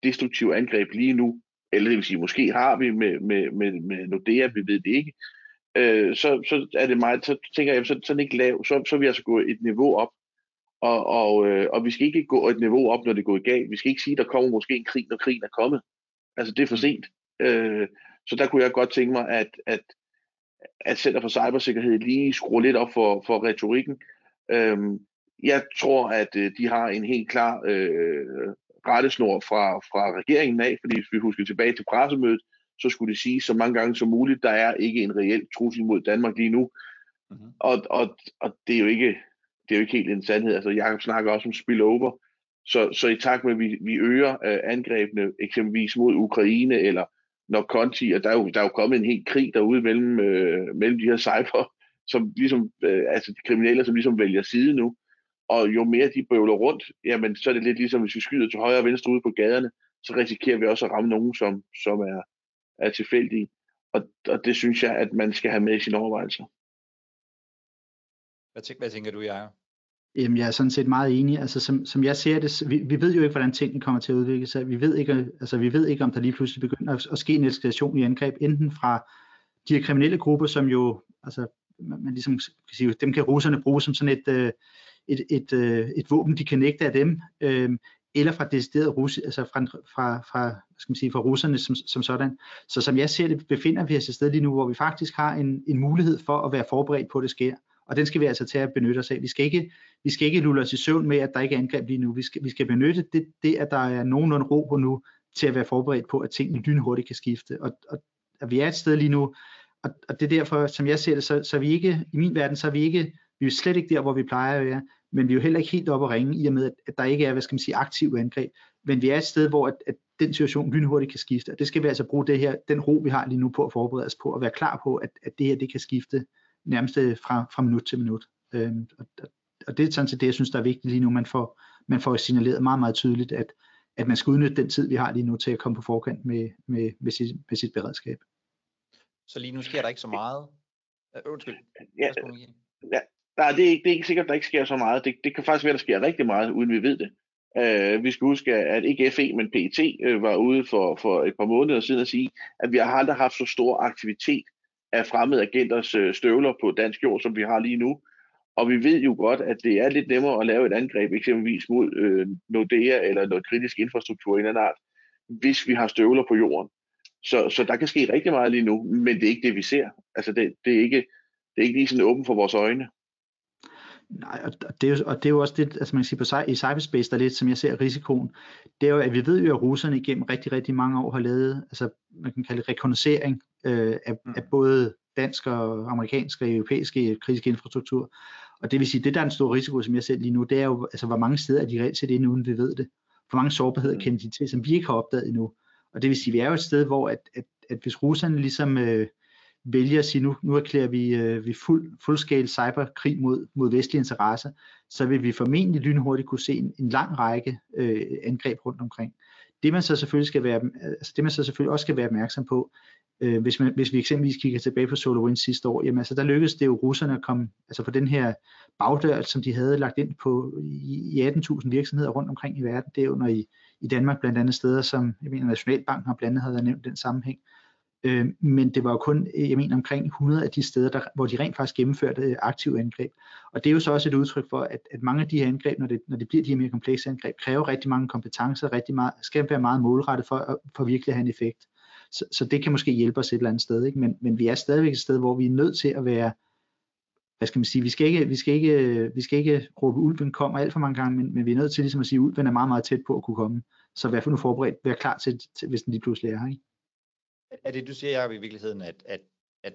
destruktive angreb lige nu, eller det vil sige, måske har vi med, med, med, med Nordea, vi ved det ikke, øh, så, så er det meget, så tænker jeg, så, så er det ikke lav, så, så er vi altså gået et niveau op, og, og, øh, og vi skal ikke gå et niveau op, når det går galt. Vi skal ikke sige, at der kommer måske en krig, når krigen er kommet. Altså, det er for sent. Øh, så der kunne jeg godt tænke mig, at, at, at Center for Cybersikkerhed lige skruer lidt op for, for retorikken. Øh, jeg tror, at øh, de har en helt klar øh, rettesnor fra, fra regeringen af, fordi hvis vi husker tilbage til pressemødet, så skulle det sige så mange gange som muligt, der er ikke en reel trussel mod Danmark lige nu. Mm-hmm. Og, og, og det er jo ikke det er jo ikke helt en sandhed. Altså, Jacob snakker også om spillover. Så, så i takt med, at vi, vi øger øh, angrebene, eksempelvis mod Ukraine, eller når Conti, og der er jo, der er jo kommet en helt krig derude mellem, øh, mellem de her cyber, som ligesom, øh, altså de kriminelle, som ligesom vælger side nu. Og jo mere de bøvler rundt, jamen så er det lidt ligesom, hvis vi skyder til højre og venstre ude på gaderne, så risikerer vi også at ramme nogen, som, som er, er tilfældige. Og, og det synes jeg, at man skal have med i sine overvejelser. Hvad, tænker, hvad tænker du, Jacob? Jamen, jeg er sådan set meget enig. Altså, som, som jeg ser det, vi, vi ved jo ikke, hvordan tingene kommer til at udvikle sig. Vi ved ikke, altså, vi ved ikke om der lige pludselig begynder at, at ske en eskalation i angreb, enten fra de her kriminelle grupper, som jo, altså, man, man ligesom kan sige, dem kan russerne bruge som sådan et, øh, et, et, et, øh, et våben, de kan nægte af dem, øh, eller fra decideret Russi, altså fra, fra, fra, hvad skal man sige, fra russerne som, som sådan. Så som jeg ser det, befinder vi os et sted lige nu, hvor vi faktisk har en, en mulighed for at være forberedt på, at det sker og den skal vi altså tage at benytte os af. Vi skal ikke, vi skal ikke lulle os i søvn med, at der ikke er angreb lige nu. Vi skal, vi skal benytte det, det, at der er nogenlunde ro på nu, til at være forberedt på, at tingene lynhurtigt kan skifte. Og, og at vi er et sted lige nu, og, og det er derfor, som jeg ser det, så, så er vi ikke, i min verden, så er vi ikke, vi er slet ikke der, hvor vi plejer at være, men vi er jo heller ikke helt oppe at ringe, i og med, at, at der ikke er, hvad skal man sige, aktiv angreb. Men vi er et sted, hvor at, at den situation lynhurtigt kan skifte, og det skal vi altså bruge det her, den ro, vi har lige nu på at forberede os på, og være klar på, at, at det her, det kan skifte nærmest øh, fra, fra minut til minut. Øh, og, og det er sådan set det, jeg synes, der er vigtigt lige nu. Man får, man får signaleret meget, meget tydeligt, at, at man skal udnytte den tid, vi har lige nu til at komme på forkant med, med, med, sit, med sit beredskab. Så lige nu sker der ikke så meget? Uh, undskyld. Ja, ja, nej, det er, ikke, det er ikke sikkert, at der ikke sker så meget. Det, det kan faktisk være, at der sker rigtig meget, uden vi ved det. Uh, vi skal huske, at ikke FE, men PET uh, var ude for, for et par måneder siden at sige, at vi har aldrig haft så stor aktivitet af fremmede agenters øh, støvler på dansk jord, som vi har lige nu. Og vi ved jo godt, at det er lidt nemmere at lave et angreb eksempelvis mod øh, Nordea eller noget kritisk infrastruktur i en art, hvis vi har støvler på jorden. Så, så der kan ske rigtig meget lige nu, men det er ikke det, vi ser. Altså det, det, er, ikke, det er ikke lige sådan åbent for vores øjne. Nej, og det, er jo, og det er jo også det, altså man kan sige på, i cyberspace, der er lidt, som jeg ser risikoen, det er jo, at vi ved jo, at russerne igennem rigtig, rigtig mange år har lavet, altså man kan kalde det rekognosering øh, af, mm. af både dansk og amerikansk og europæiske kritisk infrastruktur. Og det vil sige, det der er en stor risiko, som jeg ser lige nu, det er jo, altså hvor mange steder er de reelt set inde, uden vi ved det. Hvor mange sårbarheder mm. kender de til, som vi ikke har opdaget endnu. Og det vil sige, vi er jo et sted, hvor at, at, at hvis russerne ligesom øh, vælger at sige, nu, nu erklærer vi, øh, vi fuld, fuldskale cyberkrig mod, mod vestlige interesser, så vil vi formentlig lynhurtigt kunne se en, en lang række øh, angreb rundt omkring. Det man så selvfølgelig skal være, altså det man så selvfølgelig også skal være opmærksom på, øh, hvis, man, hvis vi eksempelvis kigger tilbage på SolarWinds sidste år, jamen altså der lykkedes det jo russerne at komme altså på den her bagdør, som de havde lagt ind på i, i 18.000 virksomheder rundt omkring i verden, det er under i, i Danmark blandt andet steder, som jeg mener Nationalbanken har blandt andet havde nævnt den sammenhæng, Øh, men det var jo kun, jeg mener, omkring 100 af de steder, der, hvor de rent faktisk gennemførte øh, aktive angreb. Og det er jo så også et udtryk for, at, at mange af de her angreb, når det, når det bliver de her mere komplekse angreb, kræver rigtig mange kompetencer, rigtig meget, skal være meget målrettet for, for virkelig at have en effekt. Så, så det kan måske hjælpe os et eller andet sted, ikke? Men, men vi er stadigvæk et sted, hvor vi er nødt til at være, hvad skal man sige, vi skal ikke, vi skal ikke, vi skal ikke råbe, ulven kommer alt for mange gange, men, men vi er nødt til ligesom at sige, at ulven er meget, meget tæt på at kunne komme. Så vær for nu forberedt, vær klar til, til hvis den lige pludselig er her. Ikke? Er det, du siger, Jacob, i virkeligheden, at, at, at,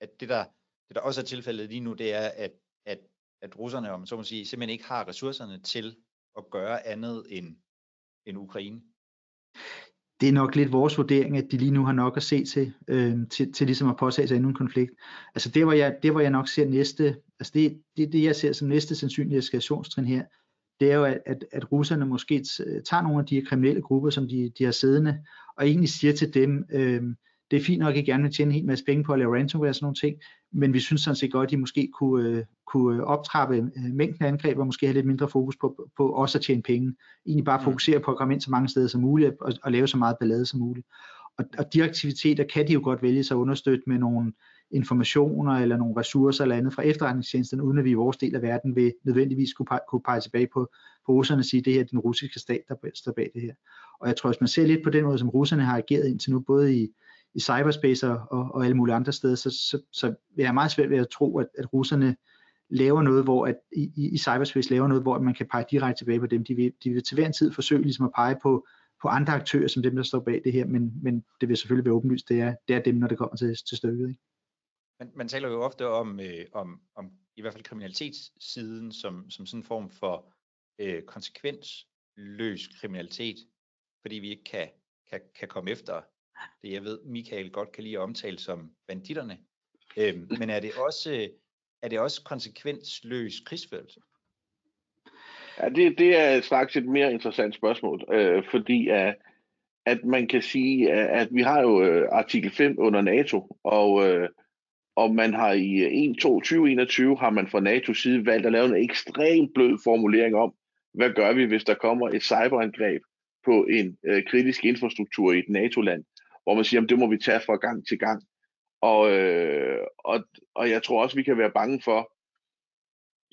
at det, der, det, der også er tilfældet lige nu, det er, at, at, at russerne, om så må sige, simpelthen ikke har ressourcerne til at gøre andet end, end Ukraine? Det er nok lidt vores vurdering, at de lige nu har nok at se til, øh, til, til ligesom at påtage sig endnu en konflikt. Altså det, hvor jeg, det, hvor jeg nok ser næste, altså det, det, det jeg ser som næste sandsynlige eskalationstrin her, det er jo, at, at, at russerne måske tager nogle af de kriminelle grupper, som de, de har siddende, og egentlig siger til dem, øh, det er fint nok, at I gerne vil tjene en hel masse penge på at lave ransomware og sådan nogle ting, men vi synes sådan set godt, at de måske kunne, øh, kunne optrappe øh, mængden af angreb, og måske have lidt mindre fokus på, på også at tjene penge. Egentlig bare fokusere på at komme ind så mange steder som muligt, og, og lave så meget ballade som muligt. Og, og de aktiviteter kan de jo godt vælge sig at understøtte med nogle informationer eller nogle ressourcer eller andet fra efterretningstjenesten, uden at vi i vores del af verden vil nødvendigvis kunne pege, kunne pege tilbage på, på russerne og sige, at det her er den russiske stat, der står bag det her. Og jeg tror, hvis man ser lidt på den måde, som russerne har ageret indtil nu, både i, i cyberspace og, og alle mulige andre steder, så, så, så jeg er meget svært ved at tro, at, at russerne laver noget, hvor at i, i cyberspace laver noget, hvor man kan pege direkte tilbage på dem. De vil, de vil til hver en tid forsøge ligesom at pege på, på andre aktører, som dem, der står bag det her, men, men det vil selvfølgelig være åbenlyst, det er, det er dem, når det kommer til, til stykket. Ikke? Man, man taler jo ofte om, øh, om, om i hvert fald kriminalitetssiden som, som sådan en form for øh, konsekvensløs kriminalitet, fordi vi ikke kan, kan, kan komme efter det, jeg ved, Michael godt kan lide at omtale som banditterne. Øhm, *laughs* men er det også, er det også konsekvensløs krigsførelse? Ja, det, det er straks et mere interessant spørgsmål, øh, fordi at, at man kan sige, at vi har jo øh, artikel 5 under NATO, og, øh, og man har i 1, 2, 2021 har man fra NATO's side valgt at lave en ekstremt blød formulering om, hvad gør vi, hvis der kommer et cyberangreb på en øh, kritisk infrastruktur i et NATO-land hvor man siger, at det må vi tage fra gang til gang. Og, øh, og, og jeg tror også, vi kan være bange for,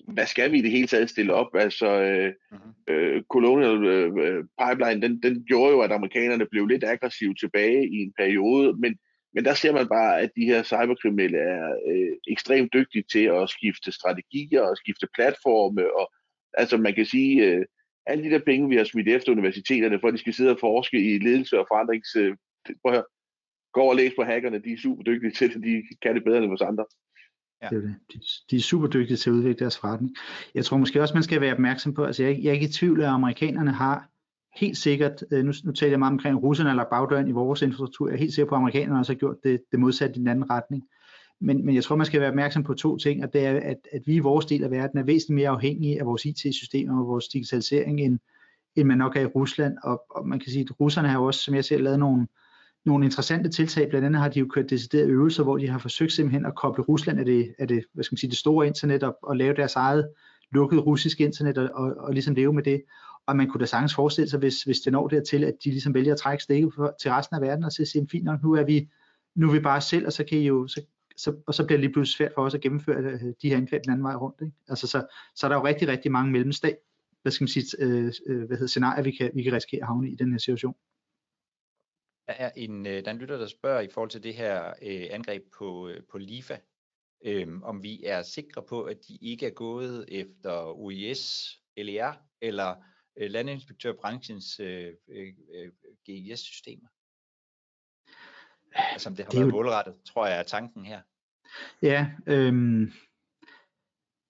hvad skal vi i det hele taget stille op? Altså, øh, mm-hmm. øh, Colonial øh, Pipeline, den, den gjorde jo, at amerikanerne blev lidt aggressive tilbage i en periode, men, men der ser man bare, at de her cyberkriminelle er øh, ekstremt dygtige til at skifte strategier og skifte platforme, og altså man kan sige, øh, alle de der penge, vi har smidt efter universiteterne, for at de skal sidde og forske i ledelse og forandrings øh, prøv at høre, gå og læs på hackerne, de er super dygtige til det, de kan det bedre end vores andre. Ja. Det er det. De, de er super dygtige til at udvikle deres forretning. Jeg tror måske også, man skal være opmærksom på, altså jeg, jeg er ikke i tvivl, at amerikanerne har helt sikkert, øh, nu, nu taler jeg meget omkring russerne eller bagdøren i vores infrastruktur, jeg er helt sikker på, at amerikanerne også har gjort det, det modsatte i den anden retning. Men, men jeg tror, man skal være opmærksom på to ting, og det er, at, at vi i vores del af verden er væsentligt mere afhængige af vores IT-systemer og vores digitalisering, end, end man nok er i Rusland. Og, og man kan sige, at russerne har jo også, som jeg ser, lavet nogle, nogle interessante tiltag. Blandt andet har de jo kørt deciderede øvelser, hvor de har forsøgt simpelthen at koble Rusland af det, af det, hvad skal man sige, det store internet op og lave deres eget lukket russisk internet og, og, og ligesom leve med det. Og man kunne da sagtens forestille sig, hvis, hvis det når dertil, at de ligesom vælger at trække stikket til resten af verden og så sige, fint nok, nu er vi, nu er vi bare selv, og så kan I jo, så, så, og så bliver det lige pludselig svært for os at gennemføre øh, de her angreb den anden vej rundt. Ikke? Altså, så, så er der jo rigtig, rigtig mange mellemstat, hvad skal man sige, øh, øh, hvad hedder, scenarier, vi kan, vi kan risikere at havne i den her situation. Der er en, øh, der er en lytter, der spørger i forhold til det her øh, angreb på, øh, på LIFA, øh, om vi er sikre på, at de ikke er gået efter OIS, LER eller øh, landinspektørbranchens øh, øh, øh GIS-systemer. Altså om det har det været jo... målrettet, tror jeg er tanken her. Ja, øh,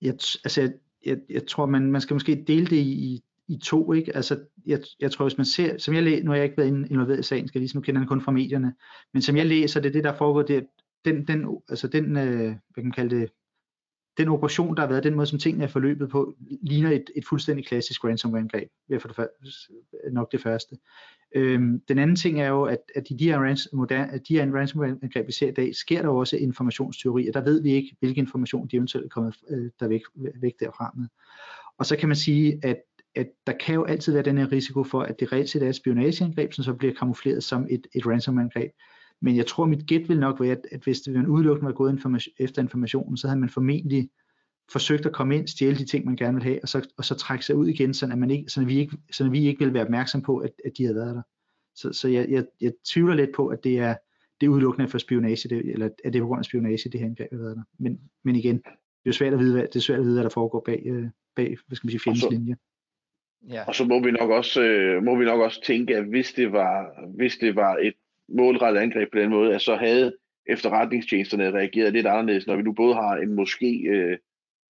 jeg, altså, jeg, jeg, jeg tror, man, man skal måske dele det i, i to, ikke? Altså, jeg, jeg tror, hvis man ser, som jeg læser, nu har jeg ikke været involveret i sagen, skal lige nu kender den kun fra medierne, men som jeg læser, det er det, der foregår, det den, den, altså den, øh, hvad kan man kalde det, den operation, der har været, den måde, som tingene er forløbet på, ligner et, et fuldstændig klassisk ransomware-angreb, for det første, nok det første. Øhm, den anden ting er jo, at, at i de her, rans, moderne, de her ransomware-angreb, vi ser i dag, sker der jo også informationsteori, og der ved vi ikke, hvilken information de eventuelt er kommet øh, der væk, væk derfra med. Og så kan man sige, at at der kan jo altid være den her risiko for, at det reelt set er et spionageangreb, som så bliver kamufleret som et, et ransomware-angreb. Men jeg tror, mit gæt vil nok være, at, at hvis man udelukkende var gået information, efter informationen, så havde man formentlig forsøgt at komme ind, stjæle de ting, man gerne vil have, og så, og så trække sig ud igen, så, at, man ikke, at vi ikke, så at vi ikke vil være opmærksom på, at, at de havde været der. Så, så jeg, jeg, jeg tvivler lidt på, at det er, det er udelukkende for spionage, det, eller at det er på grund af spionage, det her angreb har været der. Men, men igen, det er svært at vide, hvad, det er svært at vide, hvad der foregår bag, øh, bag hvad skal man sige, fjendens linje. Ja. Og så må vi nok også øh, må vi nok også tænke, at hvis det var hvis det var et målrettet angreb på den måde, at så havde efterretningstjenesterne reageret lidt anderledes, når vi nu både har en måske øh,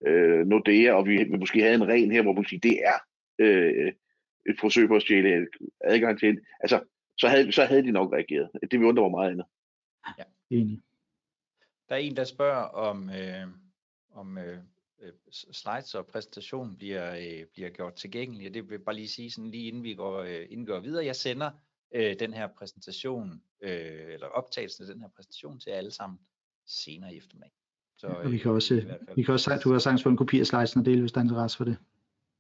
øh, Nordea, og vi, vi måske havde en ren her, hvor man siger, det er øh, et forsøg på at stjæle adgang til Altså, så havde, så havde de nok reageret. Det vil undre mig meget andet. Ja. Enig. Der er en, der spørger om, øh, om øh, øh slides og præsentation bliver, øh, bliver gjort tilgængelige. Det vil jeg bare lige sige, sådan lige inden vi går, øh, inden vi går videre. Jeg sender øh, den her præsentation, øh, eller optagelsen af den her præsentation til alle sammen senere i eftermiddag. Så, ja, og vi kan også, øh, vi kan også du har sagtens få en kopi af slidesen og dele, hvis der er interesse for det.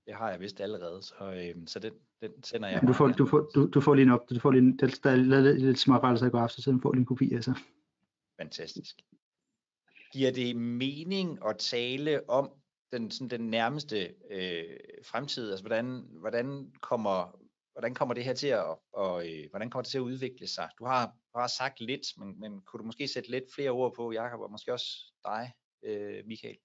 Det har jeg vist allerede, så, øh, så den, den sender jeg. Ja, du, får, du, får, du, du får lige en op, du får lige en, der, der er lidt smårettelser i går aften, så du får lige en kopi af så. Fantastisk. Giver det mening at tale om den, sådan den nærmeste øh, fremtid? Altså, hvordan, hvordan, kommer, hvordan kommer det her til at, og, øh, hvordan kommer det til at udvikle sig? Du har bare sagt lidt, men, men kunne du måske sætte lidt flere ord på, Jakob, og måske også dig, øh, Michael?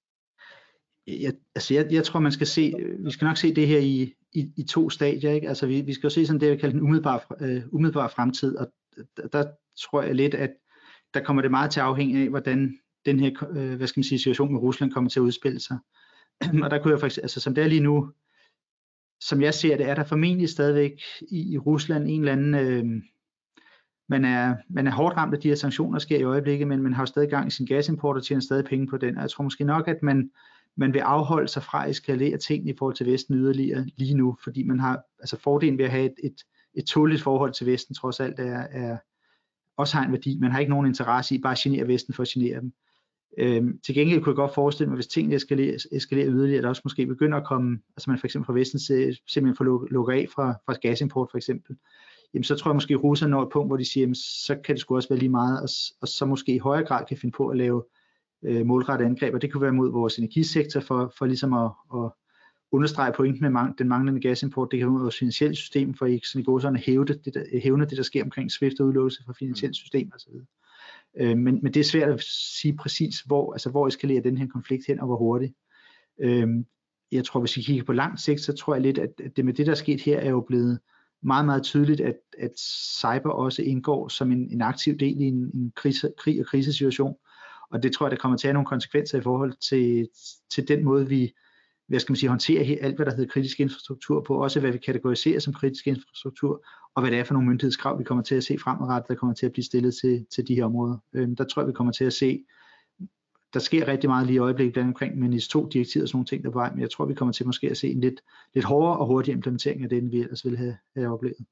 Jeg, altså jeg, jeg tror, man skal se, øh, vi skal nok se det her i, i, i to stadier. Ikke? Altså vi, vi skal jo se sådan det, jeg kalder den umiddelbare, øh, umiddelbare fremtid, og der, der tror jeg lidt, at der kommer det meget til at afhænge af, hvordan den her øh, hvad skal man sige, situation med Rusland kommer til at udspille sig. *clears throat* og der kunne jeg faktisk, altså som det er lige nu, som jeg ser det, er der formentlig stadigvæk i, i Rusland en eller anden, øh, man, er, man er hårdt ramt af de her sanktioner, der sker i øjeblikket, men man har jo stadig gang i sin gasimport og tjener stadig penge på den. Og jeg tror måske nok, at man, man vil afholde sig fra at eskalere ting i forhold til Vesten yderligere lige nu, fordi man har, altså fordelen ved at have et, et, et tåligt forhold til Vesten trods alt er, er også har en værdi. Man har ikke nogen interesse i bare at genere Vesten for at genere dem. Øhm, til gengæld kunne jeg godt forestille mig, hvis tingene eskalerer, eskalerer yderligere, at der også måske begynder at komme, altså man for eksempel fra Vesten simpelthen får lukket af fra, fra gasimport for eksempel, jamen så tror jeg måske, at russerne når et punkt, hvor de siger, jamen, så kan det sgu også være lige meget, og, og så måske i højere grad kan finde på at lave øh, målrettet angreb, og det kunne være mod vores energisektor for, for ligesom at, at understrege pointen med mang, den manglende gasimport, det kan være mod vores finansielle system, for ikke sådan i går sådan hæve det, der, hævne det, der sker omkring SWIFT og udelukkelse fra finansielle mm. system osv. Øh, men, men det er svært at sige præcis, hvor, altså, hvor eskalerer den her konflikt hen, og hvor hurtigt. Øh, jeg tror, hvis vi kigger på lang sigt, så tror jeg lidt, at det med det, der er sket her, er jo blevet meget, meget tydeligt, at, at cyber også indgår som en, en aktiv del i en, en krise, krig og krisesituation. Og det tror jeg, der kommer til at have nogle konsekvenser i forhold til, til den måde, vi hvad skal man sige, håndtere alt, hvad der hedder kritisk infrastruktur på, også hvad vi kategoriserer som kritisk infrastruktur, og hvad det er for nogle myndighedskrav, vi kommer til at se fremadrettet, der kommer til at blive stillet til, til de her områder. Øhm, der tror jeg, vi kommer til at se, der sker rigtig meget lige i øjeblikket blandt omkring med NIS 2 direktivet og sådan nogle ting der på vej, men jeg tror, vi kommer til måske at se en lidt, lidt hårdere og hurtigere implementering af det, end vi ellers ville have, have oplevet.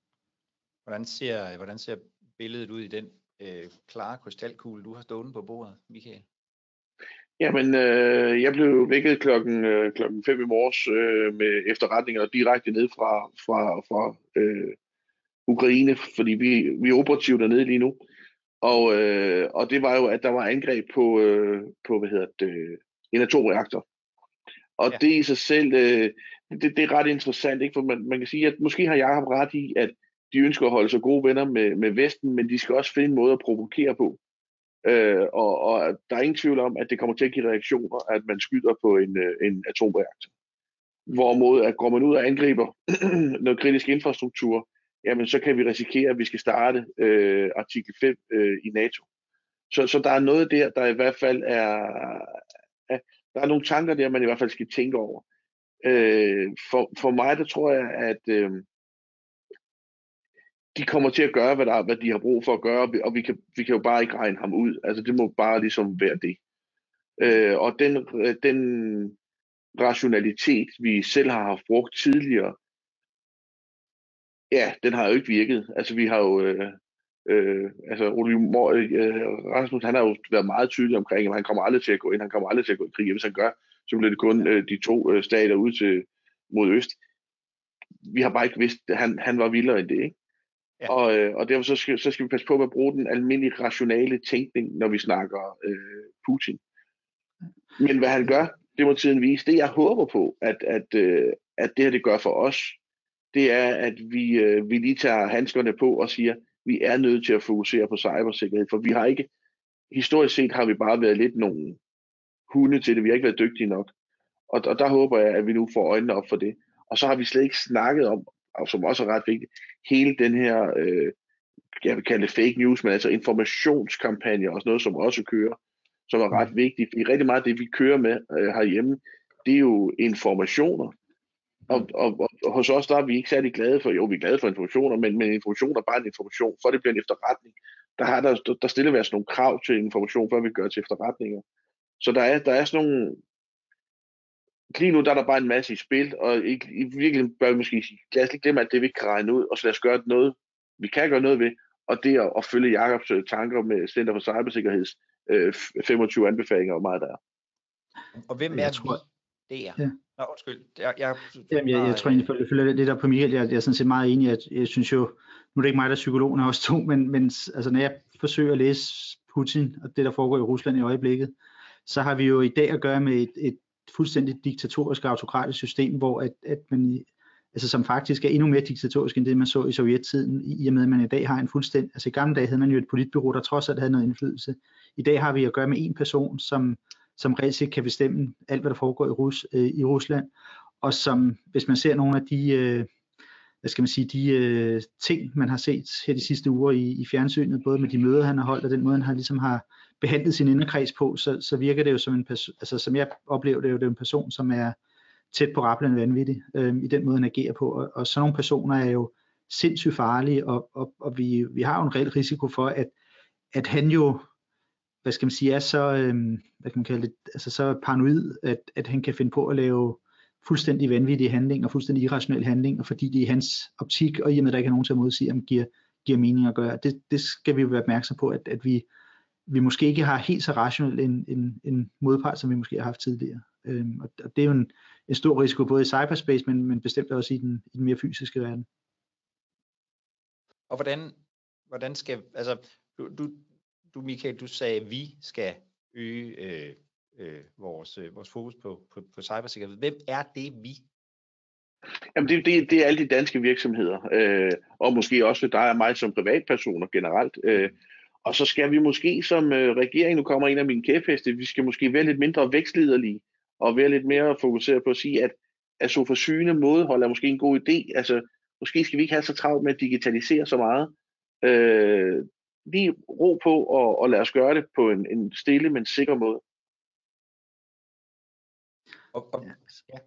Hvordan ser, hvordan ser billedet ud i den øh, klare krystalkugle, du har stående på bordet, Michael? Jamen, øh, jeg blev vækket klokken, øh, klokken 5 i morges øh, med efterretninger direkte ned fra, fra, fra øh, Ukraine, fordi vi, vi er operativt dernede lige nu. Og, øh, og det var jo, at der var angreb på, øh, på hvad hedder det, en atomreaktor. Og ja. det i sig selv, øh, det, det er ret interessant, ikke? for man, man kan sige, at måske har Jacob ret i, at de ønsker at holde sig gode venner med, med Vesten, men de skal også finde en måde at provokere på. Øh, og, og der er ingen tvivl om, at det kommer til at give reaktioner, at man skyder på en, øh, en atomreaktor. Hvorimod, at går man ud og angriber *clears throat* noget kritisk infrastruktur, jamen så kan vi risikere, at vi skal starte øh, artikel 5 øh, i NATO. Så, så der er noget der, der i hvert fald er, er der er nogle tanker der, man i hvert fald skal tænke over. Øh, for, for mig, der tror jeg, at øh, de kommer til at gøre, hvad, der, hvad de har brug for at gøre, og vi kan, vi kan jo bare ikke regne ham ud. Altså det må bare ligesom være det. Øh, og den, den rationalitet, vi selv har haft brugt tidligere, ja, den har jo ikke virket. Altså vi har jo, øh, øh, altså Ole Mor, øh, Rasmus, han har jo været meget tydelig omkring, at han kommer aldrig til at gå ind, han kommer aldrig til at gå i krig, hvis han gør, så bliver det kun øh, de to øh, stater ud til mod øst. Vi har bare ikke vidst, at han, han var vildere end det, ikke? Ja. Og, øh, og derfor så skal, så skal vi passe på med at bruge den almindelige rationale tænkning, når vi snakker øh, Putin. Men hvad han gør, det må tiden vise. Det jeg håber på, at, at, øh, at det her det gør for os, det er, at vi, øh, vi lige tager handskerne på og siger, vi er nødt til at fokusere på cybersikkerhed, for vi har ikke, historisk set har vi bare været lidt nogle hunde til det, vi har ikke været dygtige nok. Og, og der håber jeg, at vi nu får øjnene op for det. Og så har vi slet ikke snakket om, og som også er ret vigtigt, hele den her, øh, jeg vil kalde det fake news, men altså informationskampagne, sådan noget, som også kører, som er ret vigtigt. Fordi rigtig meget af det, vi kører med øh, herhjemme, det er jo informationer. Og, og, og, og hos os, der er vi ikke særlig glade for, jo, vi er glade for informationer, men, men information er bare en information. For det bliver en efterretning, der, har der, der stiller vi altså nogle krav til information, før vi gør til efterretninger. Så der er, der er sådan nogle, lige nu der er der bare en masse i spil, og i, i virkeligheden bør vi måske sige, lad os lige glemme alt det, vi ikke kan regne ud, og så lad os gøre noget, vi kan gøre noget ved, og det er at følge Jakobs øh, tanker med Center for Cybersikkerheds øh, 25 anbefalinger, og meget der. Og hvem er jeg tror, det er? Ja. Nå, undskyld. Jeg, jeg, Jamen, jeg, jeg tror egentlig, jeg følger lidt der på Michael, jeg, jeg er sådan set meget enig, at jeg synes jo, nu er det ikke mig, der er psykologen af os to, men, men altså, når jeg forsøger at læse Putin og det, der foregår i Rusland i øjeblikket, så har vi jo i dag at gøre med et, et fuldstændig diktatorisk og autokratisk system, hvor at, at man altså som faktisk er endnu mere diktatorisk end det, man så i sovjettiden, i og med at man i dag har en fuldstændig, altså i gamle dage havde man jo et politbyrå, der trods alt havde noget indflydelse. I dag har vi at gøre med en person, som, som reelt set kan bestemme alt, hvad der foregår i, Rus, øh, i Rusland, og som, hvis man ser nogle af de, øh, hvad skal man sige, de øh, ting, man har set her de sidste uger i, i fjernsynet, både med de møder, han har holdt, og den måde, han har ligesom har behandlet sin inderkreds på, så, så virker det jo som en person, altså som jeg oplever det, jo, det er en person, som er tæt på rappelende vanvittig, øh, i den måde, han agerer på, og, og sådan nogle personer er jo sindssygt farlige, og, og, og vi, vi har jo en reel risiko for, at, at han jo, hvad skal man sige, er så, øh, hvad kan man kalde det, altså så paranoid, at, at han kan finde på at lave fuldstændig vanvittige handlinger, fuldstændig irrationelle handlinger, fordi det i hans optik, og i og med, at der ikke er nogen til at modsige, om giver, giver mening at gøre. Det, det skal vi jo være opmærksom på, at, at vi, vi måske ikke har helt så rationel en, en, en modpart, som vi måske har haft tidligere. Øhm, og, og det er jo en, en stor risiko både i cyberspace, men, men bestemt også i den, i den mere fysiske verden. Og hvordan, hvordan skal, altså, du, du, du Michael, du sagde, at vi skal øge øh, øh, vores, øh, vores fokus på, på, på cybersikkerhed. Hvem er det vi? Jamen det, det, det er alle de danske virksomheder, øh, og måske også dig og mig som privatpersoner generelt. Øh, og så skal vi måske som øh, regering, nu kommer en af mine kæpheste, vi skal måske være lidt mindre vækstlederlige, og være lidt mere fokuseret på at sige, at, at så for syne mådehold er måske en god idé. Altså, måske skal vi ikke have så travlt med at digitalisere så meget. Øh, lige ro på og, og lad os gøre det på en, en stille, men sikker måde. Og, og, ja,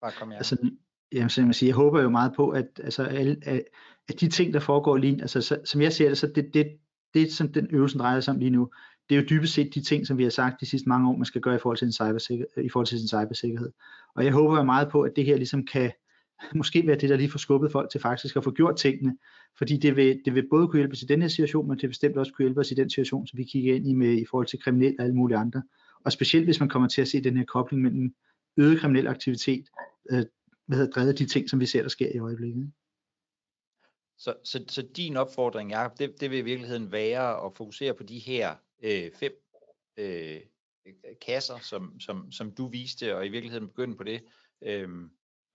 bare kom her. Altså, jamen, som jeg, siger, jeg håber jo meget på, at, altså, alle, at, at de ting, der foregår lige, altså, så, som jeg ser det, så det, det, det, som den øvelsen drejer sig om lige nu, det er jo dybest set de ting, som vi har sagt de sidste mange år, man skal gøre i forhold til, en cybersikkerhed, i forhold til sin cybersikkerhed. Og jeg håber jo meget på, at det her ligesom kan *laughs* måske være det, der lige får skubbet folk til faktisk at få gjort tingene, fordi det vil, det vil både kunne hjælpe os i den her situation, men det vil bestemt også kunne hjælpe os i den situation, som vi kigger ind i med i forhold til kriminelle og alle mulige andre. Og specielt hvis man kommer til at se den her kobling mellem øget kriminel aktivitet, øh, hvad hedder drevet de ting, som vi ser, der sker i øjeblikket. Så, så, så din opfordring, Jacob, det, det vil i virkeligheden være at fokusere på de her øh, fem øh, kasser, som, som, som du viste, og i virkeligheden begynde på det, øh,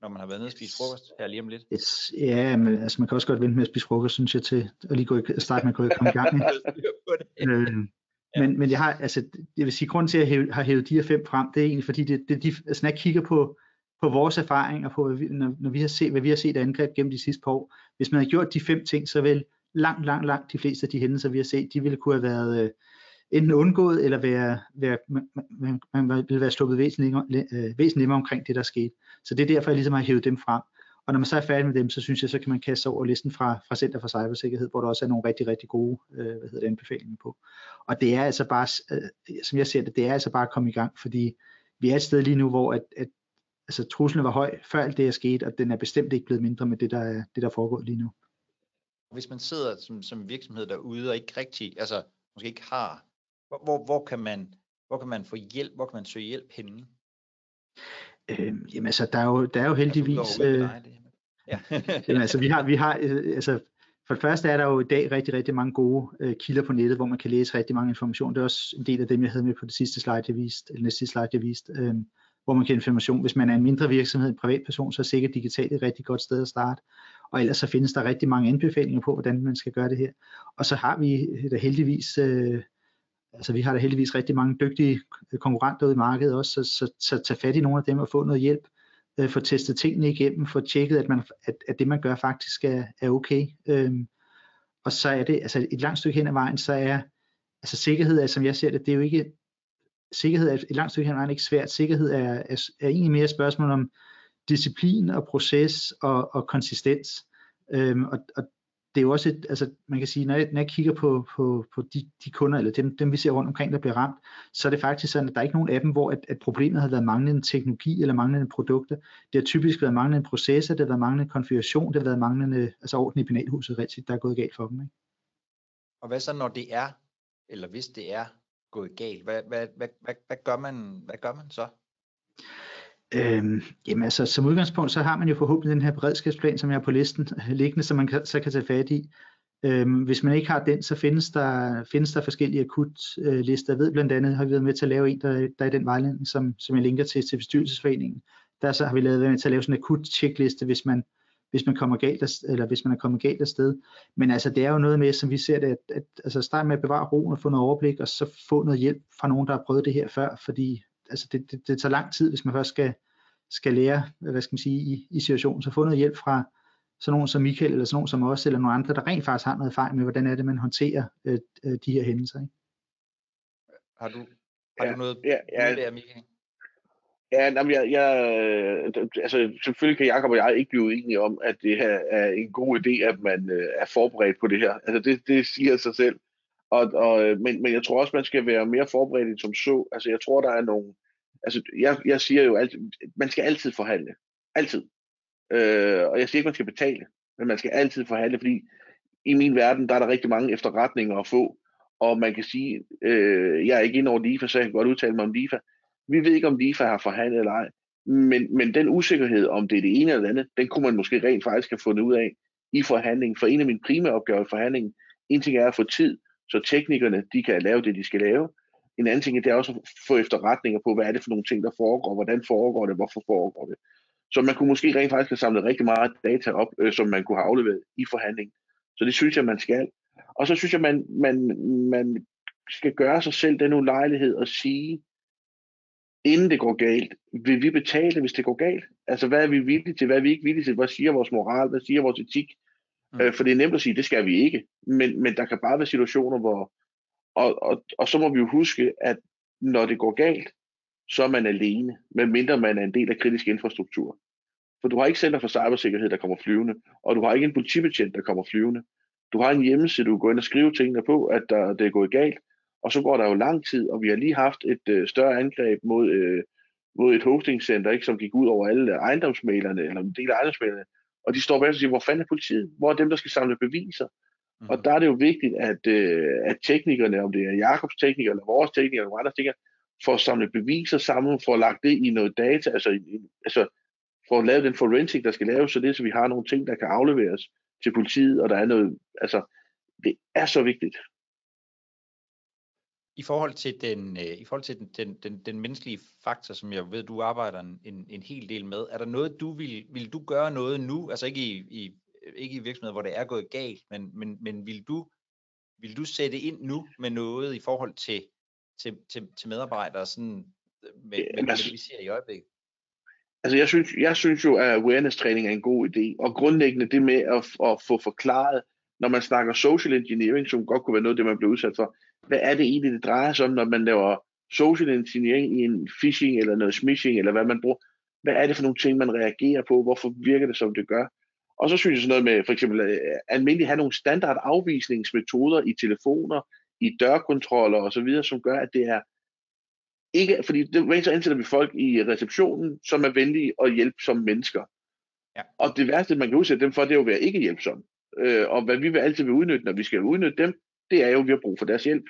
når man har været nede og spise frokost her lige om lidt? Yes, ja, men altså, man kan også godt vente med at spise frokost, synes jeg, til at lige gå i, starte med at gå i, komme i gang. *laughs* Ja. men, men jeg har, altså, jeg vil sige, grunden til, at jeg har hævet de her fem frem, det er egentlig, fordi det, det, de, altså, når jeg kigger på, på vores erfaring, og på, hvad vi, når, når vi har set, hvad vi har set af angreb gennem de sidste par år, hvis man har gjort de fem ting, så vil langt, langt, langt de fleste af de hændelser, vi har set, de ville kunne have været øh, enten undgået, eller være, være, man, man, man ville være sluppet væsentligt, øh, væsentligt nemmere omkring det, der skete. Så det er derfor, jeg ligesom har hævet dem frem. Og når man så er færdig med dem, så synes jeg, så kan man kaste over listen fra, fra Center for Cybersikkerhed, hvor der også er nogle rigtig, rigtig gode øh, hvad hedder det, anbefalinger på. Og det er altså bare, øh, som jeg ser det, det er altså bare at komme i gang, fordi vi er et sted lige nu, hvor at, at altså, truslen var høj, før alt det er sket, og den er bestemt ikke blevet mindre med det, der, er, det, der foregår lige nu. Hvis man sidder som, som virksomhed derude og ikke rigtig, altså måske ikke har, hvor, hvor, hvor, kan man, hvor kan man få hjælp, hvor kan man søge hjælp henne? Øh, jamen altså, der er jo, der er jo heldigvis... Øh, ja. *laughs* jamen, altså, vi har, vi har øh, altså, for det første er der jo i dag rigtig, rigtig mange gode øh, kilder på nettet, hvor man kan læse rigtig mange information. Det er også en del af dem, jeg havde med på det sidste slide, jeg viste, eller næste slide, jeg viste, øh, hvor man kan information. Hvis man er en mindre virksomhed, en privatperson, så er sikkert digitalt et rigtig godt sted at starte. Og ellers så findes der rigtig mange anbefalinger på, hvordan man skal gøre det her. Og så har vi da heldigvis, øh, altså vi har da heldigvis rigtig mange dygtige øh, konkurrenter ude i markedet også, så, så, så tag fat i nogle af dem og få noget hjælp øh, få testet tingene igennem, få tjekket, at, man, at, at det man gør faktisk er, er okay. Øhm, og så er det, altså et langt stykke hen ad vejen, så er, altså sikkerhed er, som jeg ser det, det er jo ikke, sikkerhed er et langt stykke hen ad vejen ikke svært. Sikkerhed er, er, er egentlig mere et spørgsmål om disciplin og proces og, og konsistens. Øhm, og, og det er jo også et, altså man kan sige, når jeg, når jeg kigger på, på, på de, de kunder, eller dem, dem vi ser rundt omkring, der bliver ramt, så er det faktisk sådan, at der er ikke nogen af dem, hvor at, at problemet har været manglende teknologi eller manglende produkter. Det har typisk været manglende processer, det har været manglende konfiguration, det har været manglende altså orden i penalhuset, rigtigt, der er gået galt for dem. Ikke? Og hvad så, når det er, eller hvis det er gået galt, hvad, hvad, hvad, hvad, hvad, gør, man, hvad gør man så? Øhm, jamen altså, som udgangspunkt, så har man jo forhåbentlig den her beredskabsplan, som jeg er på listen *laughs* liggende, som man kan, så kan tage fat i. Øhm, hvis man ikke har den, så findes der, findes der forskellige akutlister. Jeg ved blandt andet, har vi været med til at lave en, der, der er den vejledning, som, som jeg linker til, til bestyrelsesforeningen. Der så har vi lavet med til at lave sådan en akut checkliste, hvis man, hvis man kommer galt af, eller hvis man er kommet galt af sted. Men altså, det er jo noget med, som vi ser det, at, at altså, starte med at bevare roen og få noget overblik, og så få noget hjælp fra nogen, der har prøvet det her før, fordi altså det, det, det tager lang tid, hvis man først skal, skal lære, hvad skal man sige, i, i situationen. Så få noget hjælp fra sådan nogen som Michael, eller sådan nogen som os, eller nogle andre, der rent faktisk har noget erfaring med, hvordan er det, man håndterer øh, øh de her hændelser. Ikke? Har du, har ja, du noget ja, ja, der, Michael? Ja, jamen, jeg, jeg, altså, selvfølgelig kan Jacob og jeg ikke blive uenige om, at det her er en god idé, at man øh, er forberedt på det her. Altså, det, det siger sig selv. Og, og, øh, men, men jeg tror også, man skal være mere forberedt end som så. Altså, jeg tror, der er nogle... Altså, jeg, jeg siger jo altid, man skal altid forhandle. Altid. Øh, og jeg siger ikke, man skal betale, men man skal altid forhandle, fordi i min verden, der er der rigtig mange efterretninger at få. Og man kan sige, øh, jeg er ikke inde over LIFA, så jeg kan godt udtale mig om LIFA. Vi ved ikke, om LIFA har forhandlet eller ej. Men, men den usikkerhed, om det er det ene eller det andet, den kunne man måske rent faktisk have fundet ud af i forhandlingen. For en af mine primære opgaver i forhandlingen, en ting er at få tid, så teknikerne de kan lave det, de skal lave. En anden ting det er også at få efterretninger på, hvad er det for nogle ting, der foregår, hvordan foregår det, hvorfor foregår det. Så man kunne måske rent faktisk have samlet rigtig meget data op, øh, som man kunne have afleveret i forhandlingen. Så det synes jeg, man skal. Og så synes jeg, man, man, man skal gøre sig selv den ulejlighed at sige, inden det går galt, vil vi betale, hvis det går galt? Altså, hvad er vi villige til, hvad er vi ikke villige til? Hvad siger vores moral, hvad siger vores etik? Mm. Øh, for det er nemt at sige, det skal vi ikke. Men, men der kan bare være situationer, hvor... Og, og, og så må vi jo huske, at når det går galt, så er man alene, medmindre man er en del af kritisk infrastruktur. For du har ikke Center for Cybersikkerhed, der kommer flyvende, og du har ikke en politibetjent, der kommer flyvende. Du har en hjemmeside, du går ind og skriver tingene på, at der, det er gået galt, og så går der jo lang tid, og vi har lige haft et øh, større angreb mod, øh, mod et hostingcenter, ikke, som gik ud over alle ejendomsmalerne, eller en del af ejendomsmalerne, og de står bag og siger, hvor fanden er politiet? Hvor er dem, der skal samle beviser? Mm. Og der er det jo vigtigt, at, øh, at teknikerne, om det er Jakobs teknikere, eller vores teknikere, eller andre teknikere, får samlet beviser sammen, får lagt det i noget data, altså, altså får lavet den forensic, der skal laves, så det så vi har nogle ting, der kan afleveres til politiet, og der er noget, altså, det er så vigtigt i forhold til den, øh, i forhold til den, den, den, den menneskelige faktor, som jeg ved, du arbejder en, en, hel del med, er der noget, du vil, vil du gøre noget nu, altså ikke i, i, ikke i virksomheder, hvor det er gået galt, men, men, men vil, du, vil du sætte ind nu med noget i forhold til, til, til, til medarbejdere, sådan med, med, med det, vi ser i øjeblikket? Altså jeg synes, jeg synes jo, at awareness-træning er en god idé, og grundlæggende det med at, at få forklaret, når man snakker social engineering, som godt kunne være noget, det man bliver udsat for, hvad er det egentlig, det drejer sig om, når man laver social engineering i en phishing eller noget smishing, eller hvad man bruger. Hvad er det for nogle ting, man reagerer på? Hvorfor virker det, som det gør? Og så synes jeg sådan noget med, for eksempel, øh, almindeligt have nogle standard afvisningsmetoder i telefoner, i dørkontroller og så videre, som gør, at det er ikke, fordi det, så ansætter vi folk i receptionen, som er venlige og hjælpsomme mennesker. Ja. Og det værste, man kan udsætte dem for, det er jo at være ikke hjælpsomme. Øh, og hvad vi vil altid vil udnytte, når vi skal udnytte dem, det er jo, at vi har brug for deres hjælp.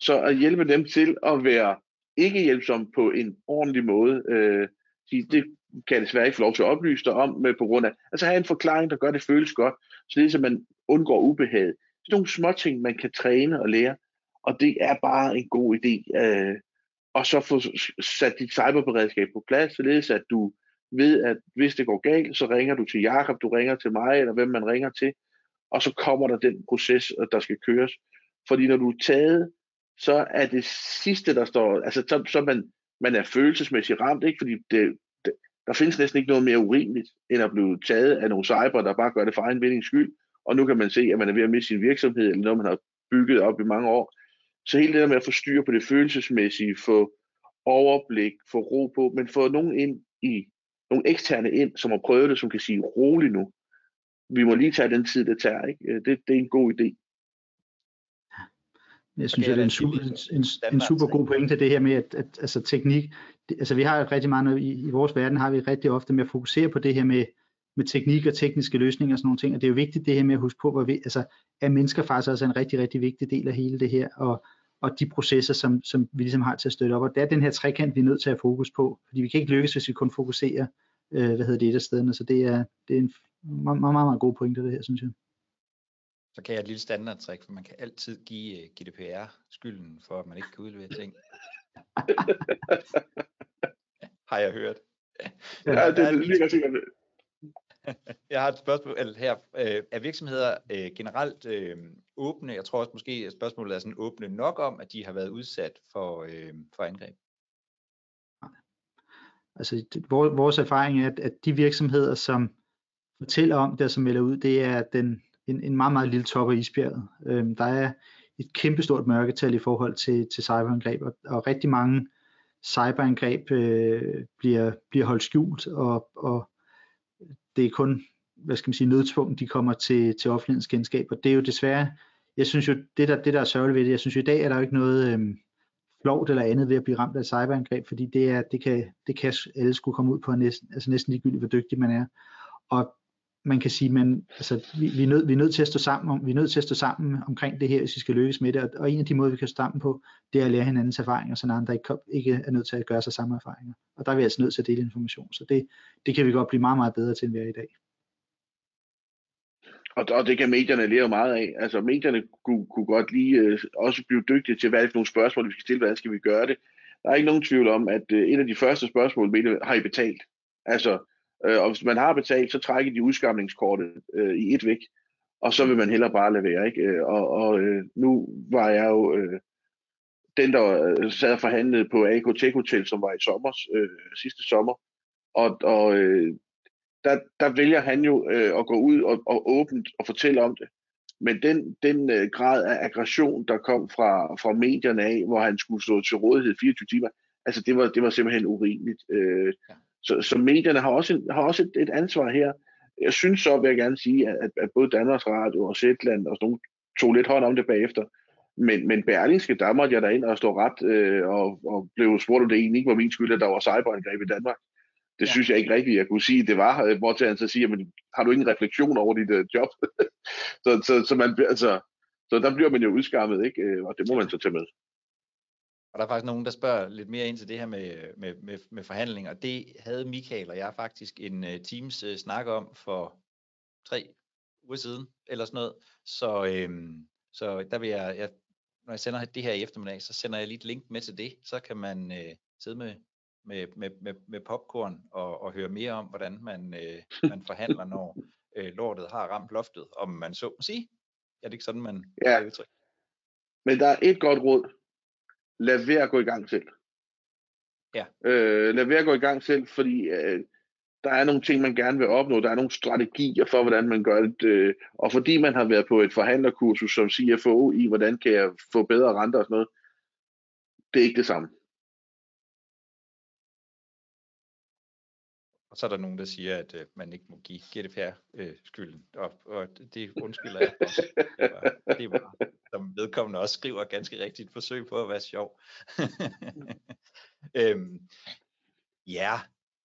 Så at hjælpe dem til at være ikke hjælpsom på en ordentlig måde, øh, det, kan jeg desværre ikke få lov til at oplyse dig om, med på grund af, altså have en forklaring, der gør, det føles godt, så det er, så man undgår ubehag. Det er nogle små ting, man kan træne og lære, og det er bare en god idé. Øh, og så få sat dit cyberberedskab på plads, således at du ved, at hvis det går galt, så ringer du til Jakob, du ringer til mig, eller hvem man ringer til, og så kommer der den proces, øh, der skal køres. Fordi når du er taget, så er det sidste, der står, altså så, så man, man er følelsesmæssigt ramt, ikke? fordi det, det, der findes næsten ikke noget mere urimeligt, end at blive taget af nogle cyber, der bare gør det for egen vindings skyld, og nu kan man se, at man er ved at miste sin virksomhed, eller noget, man har bygget op i mange år. Så hele det der med at få styr på det følelsesmæssige, få overblik, få ro på, men få nogen ind i, nogle eksterne ind, som har prøvet det, som kan sige, rolig nu. Vi må lige tage den tid, det tager. Ikke? Det, det er en god idé. Jeg synes, okay, det er en super, en, en super god pointe, det her med, at, at altså, teknik, det, altså vi har rigtig meget, i, i vores verden har vi rigtig ofte med at fokusere på det her med, med teknik og tekniske løsninger og sådan nogle ting, og det er jo vigtigt det her med at huske på, hvor vi, altså, at mennesker faktisk også er en rigtig, rigtig vigtig del af hele det her, og, og de processer, som, som vi ligesom har til at støtte op, og det er den her trekant, vi er nødt til at have fokus på, fordi vi kan ikke lykkes, hvis vi kun fokuserer, øh, hvad hedder det, et af stederne, så det er, det er en meget, meget, meget god pointe, det her, synes jeg. Så kan jeg et lille standardtrik, for man kan altid give øh, GDPR skylden for, at man ikke kan udlevere ting. *laughs* har jeg hørt. Ja, det er lige sikkert. *laughs* Jeg har et spørgsmål her. Øh, er virksomheder øh, generelt åbne? Jeg tror også måske, at spørgsmålet er sådan åbne nok om, at de har været udsat for, for angreb. Altså, vores erfaring er, at de virksomheder, som fortæller om det, som melder ud, det er den, en, en meget, meget lille top af isbjerget. Øhm, der er et kæmpestort mørketal i forhold til, til cyberangreb, og, og rigtig mange cyberangreb øh, bliver, bliver holdt skjult, og, og det er kun, hvad skal man sige, nødtvunget, de kommer til, til offentlighedens kendskab, og det er jo desværre, jeg synes jo, det der, det der er sørgeligt ved det, jeg synes jo i dag er der jo ikke noget øh, flovt eller andet ved at blive ramt af cyberangreb, fordi det, er, det, kan, det kan alle skulle komme ud på næsten, altså næsten ligegyldigt, hvor dygtig man er. Og man kan sige, man, altså, vi, vi, er nød, vi er nødt til at stå sammen om, vi er nødt til at stå sammen omkring det her, hvis vi skal lykkes med det, og, og en af de måder, vi kan stå sammen på, det er at lære hinandens erfaringer, så andre ikke, ikke er nødt til at gøre sig samme erfaringer. Og der er vi altså nødt til at dele information, så det, det kan vi godt blive meget, meget bedre til, end vi er i dag. Og, og det kan medierne lære meget af. Altså medierne kunne, kunne godt lige øh, også blive dygtige til, hvad er det for nogle spørgsmål, vi skal stille, hvordan skal vi gøre det. Der er ikke nogen tvivl om, at øh, et af de første spørgsmål, medierne har I betalt? Altså, Øh, og hvis man har betalt, så trækker de udskamningskortet øh, i et væk, og så vil man heller bare lade være. Ikke? Øh, og, og øh, nu var jeg jo øh, den, der øh, sad og forhandlede på AK Tech Hotel, som var i sommer, øh, sidste sommer. Og, og øh, der, der vælger han jo øh, at gå ud og, og åbent og fortælle om det. Men den, den øh, grad af aggression, der kom fra, fra medierne af, hvor han skulle stå til rådighed 24 timer, altså det var, det var simpelthen urimeligt. Øh, ja. Så, så medierne har også, har også et, et ansvar her. Jeg synes så, vil jeg gerne sige, at, at både Danmarks Radio og Zetland og sådan nogle tog lidt hånd om det bagefter. Men, men Berlingske, der måtte jeg da ind og stå ret øh, og, og blev spurgt, om det egentlig ikke var min skyld, at der var cyberangreb i Danmark. Det ja. synes jeg ikke rigtigt, jeg kunne sige, det var. Hvor til han så siger, men har du ingen refleksion over dit uh, job? *laughs* så, så, så, man, altså, så der bliver man jo udskammet, ikke? Øh, og det må man så tage med. Og der er faktisk nogen, der spørger lidt mere ind til det her med, med, med, med og det havde Michael og jeg faktisk en uh, Teams uh, snak om for tre uger siden, eller sådan noget. Så, øhm, så der vil jeg, jeg, når jeg sender det her i eftermiddag, så sender jeg lige et link med til det, så kan man uh, sidde med, med, med, med, med popcorn og, og høre mere om, hvordan man, uh, man forhandler, når uh, lortet har ramt loftet, om man så må sige. Er det ikke sådan, man ja. Men der er et godt råd, lad være at gå i gang selv. Ja. Øh, lad være at gå i gang selv, fordi øh, der er nogle ting, man gerne vil opnå. Der er nogle strategier for, hvordan man gør det. Øh, og fordi man har været på et forhandlerkursus som CFO i, hvordan kan jeg få bedre renter og sådan noget, det er ikke det samme. Og så er der nogen, der siger, at øh, man ikke må give GDPR øh, skylden, og, og det undskylder jeg også. Det var, det var, som vedkommende også skriver, ganske rigtigt forsøg på at være sjov. *laughs* øhm, ja,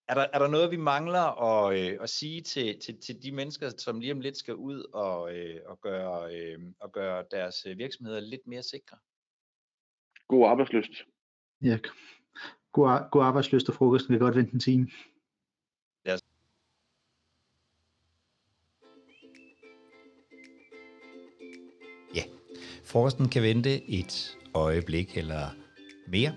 er der, er der noget, vi mangler at, øh, at sige til, til, til de mennesker, som lige om lidt skal ud og, øh, og, gøre, øh, og gøre deres virksomheder lidt mere sikre? God arbejdsløst. Ja, god, god arbejdsløst og frokosten kan godt vente en time. Forresten kan vente et øjeblik eller mere.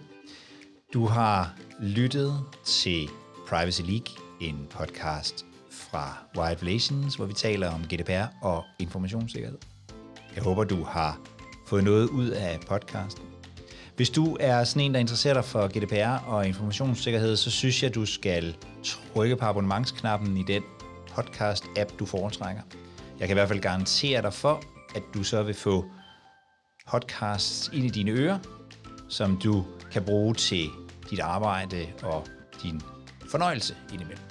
Du har lyttet til Privacy League, en podcast fra Wired Relations, hvor vi taler om GDPR og informationssikkerhed. Jeg håber, du har fået noget ud af podcasten. Hvis du er sådan en, der interesserer dig for GDPR og informationssikkerhed, så synes jeg, du skal trykke på abonnementsknappen i den podcast-app, du foretrækker. Jeg kan i hvert fald garantere dig for, at du så vil få podcasts ind i dine ører, som du kan bruge til dit arbejde og din fornøjelse indimellem.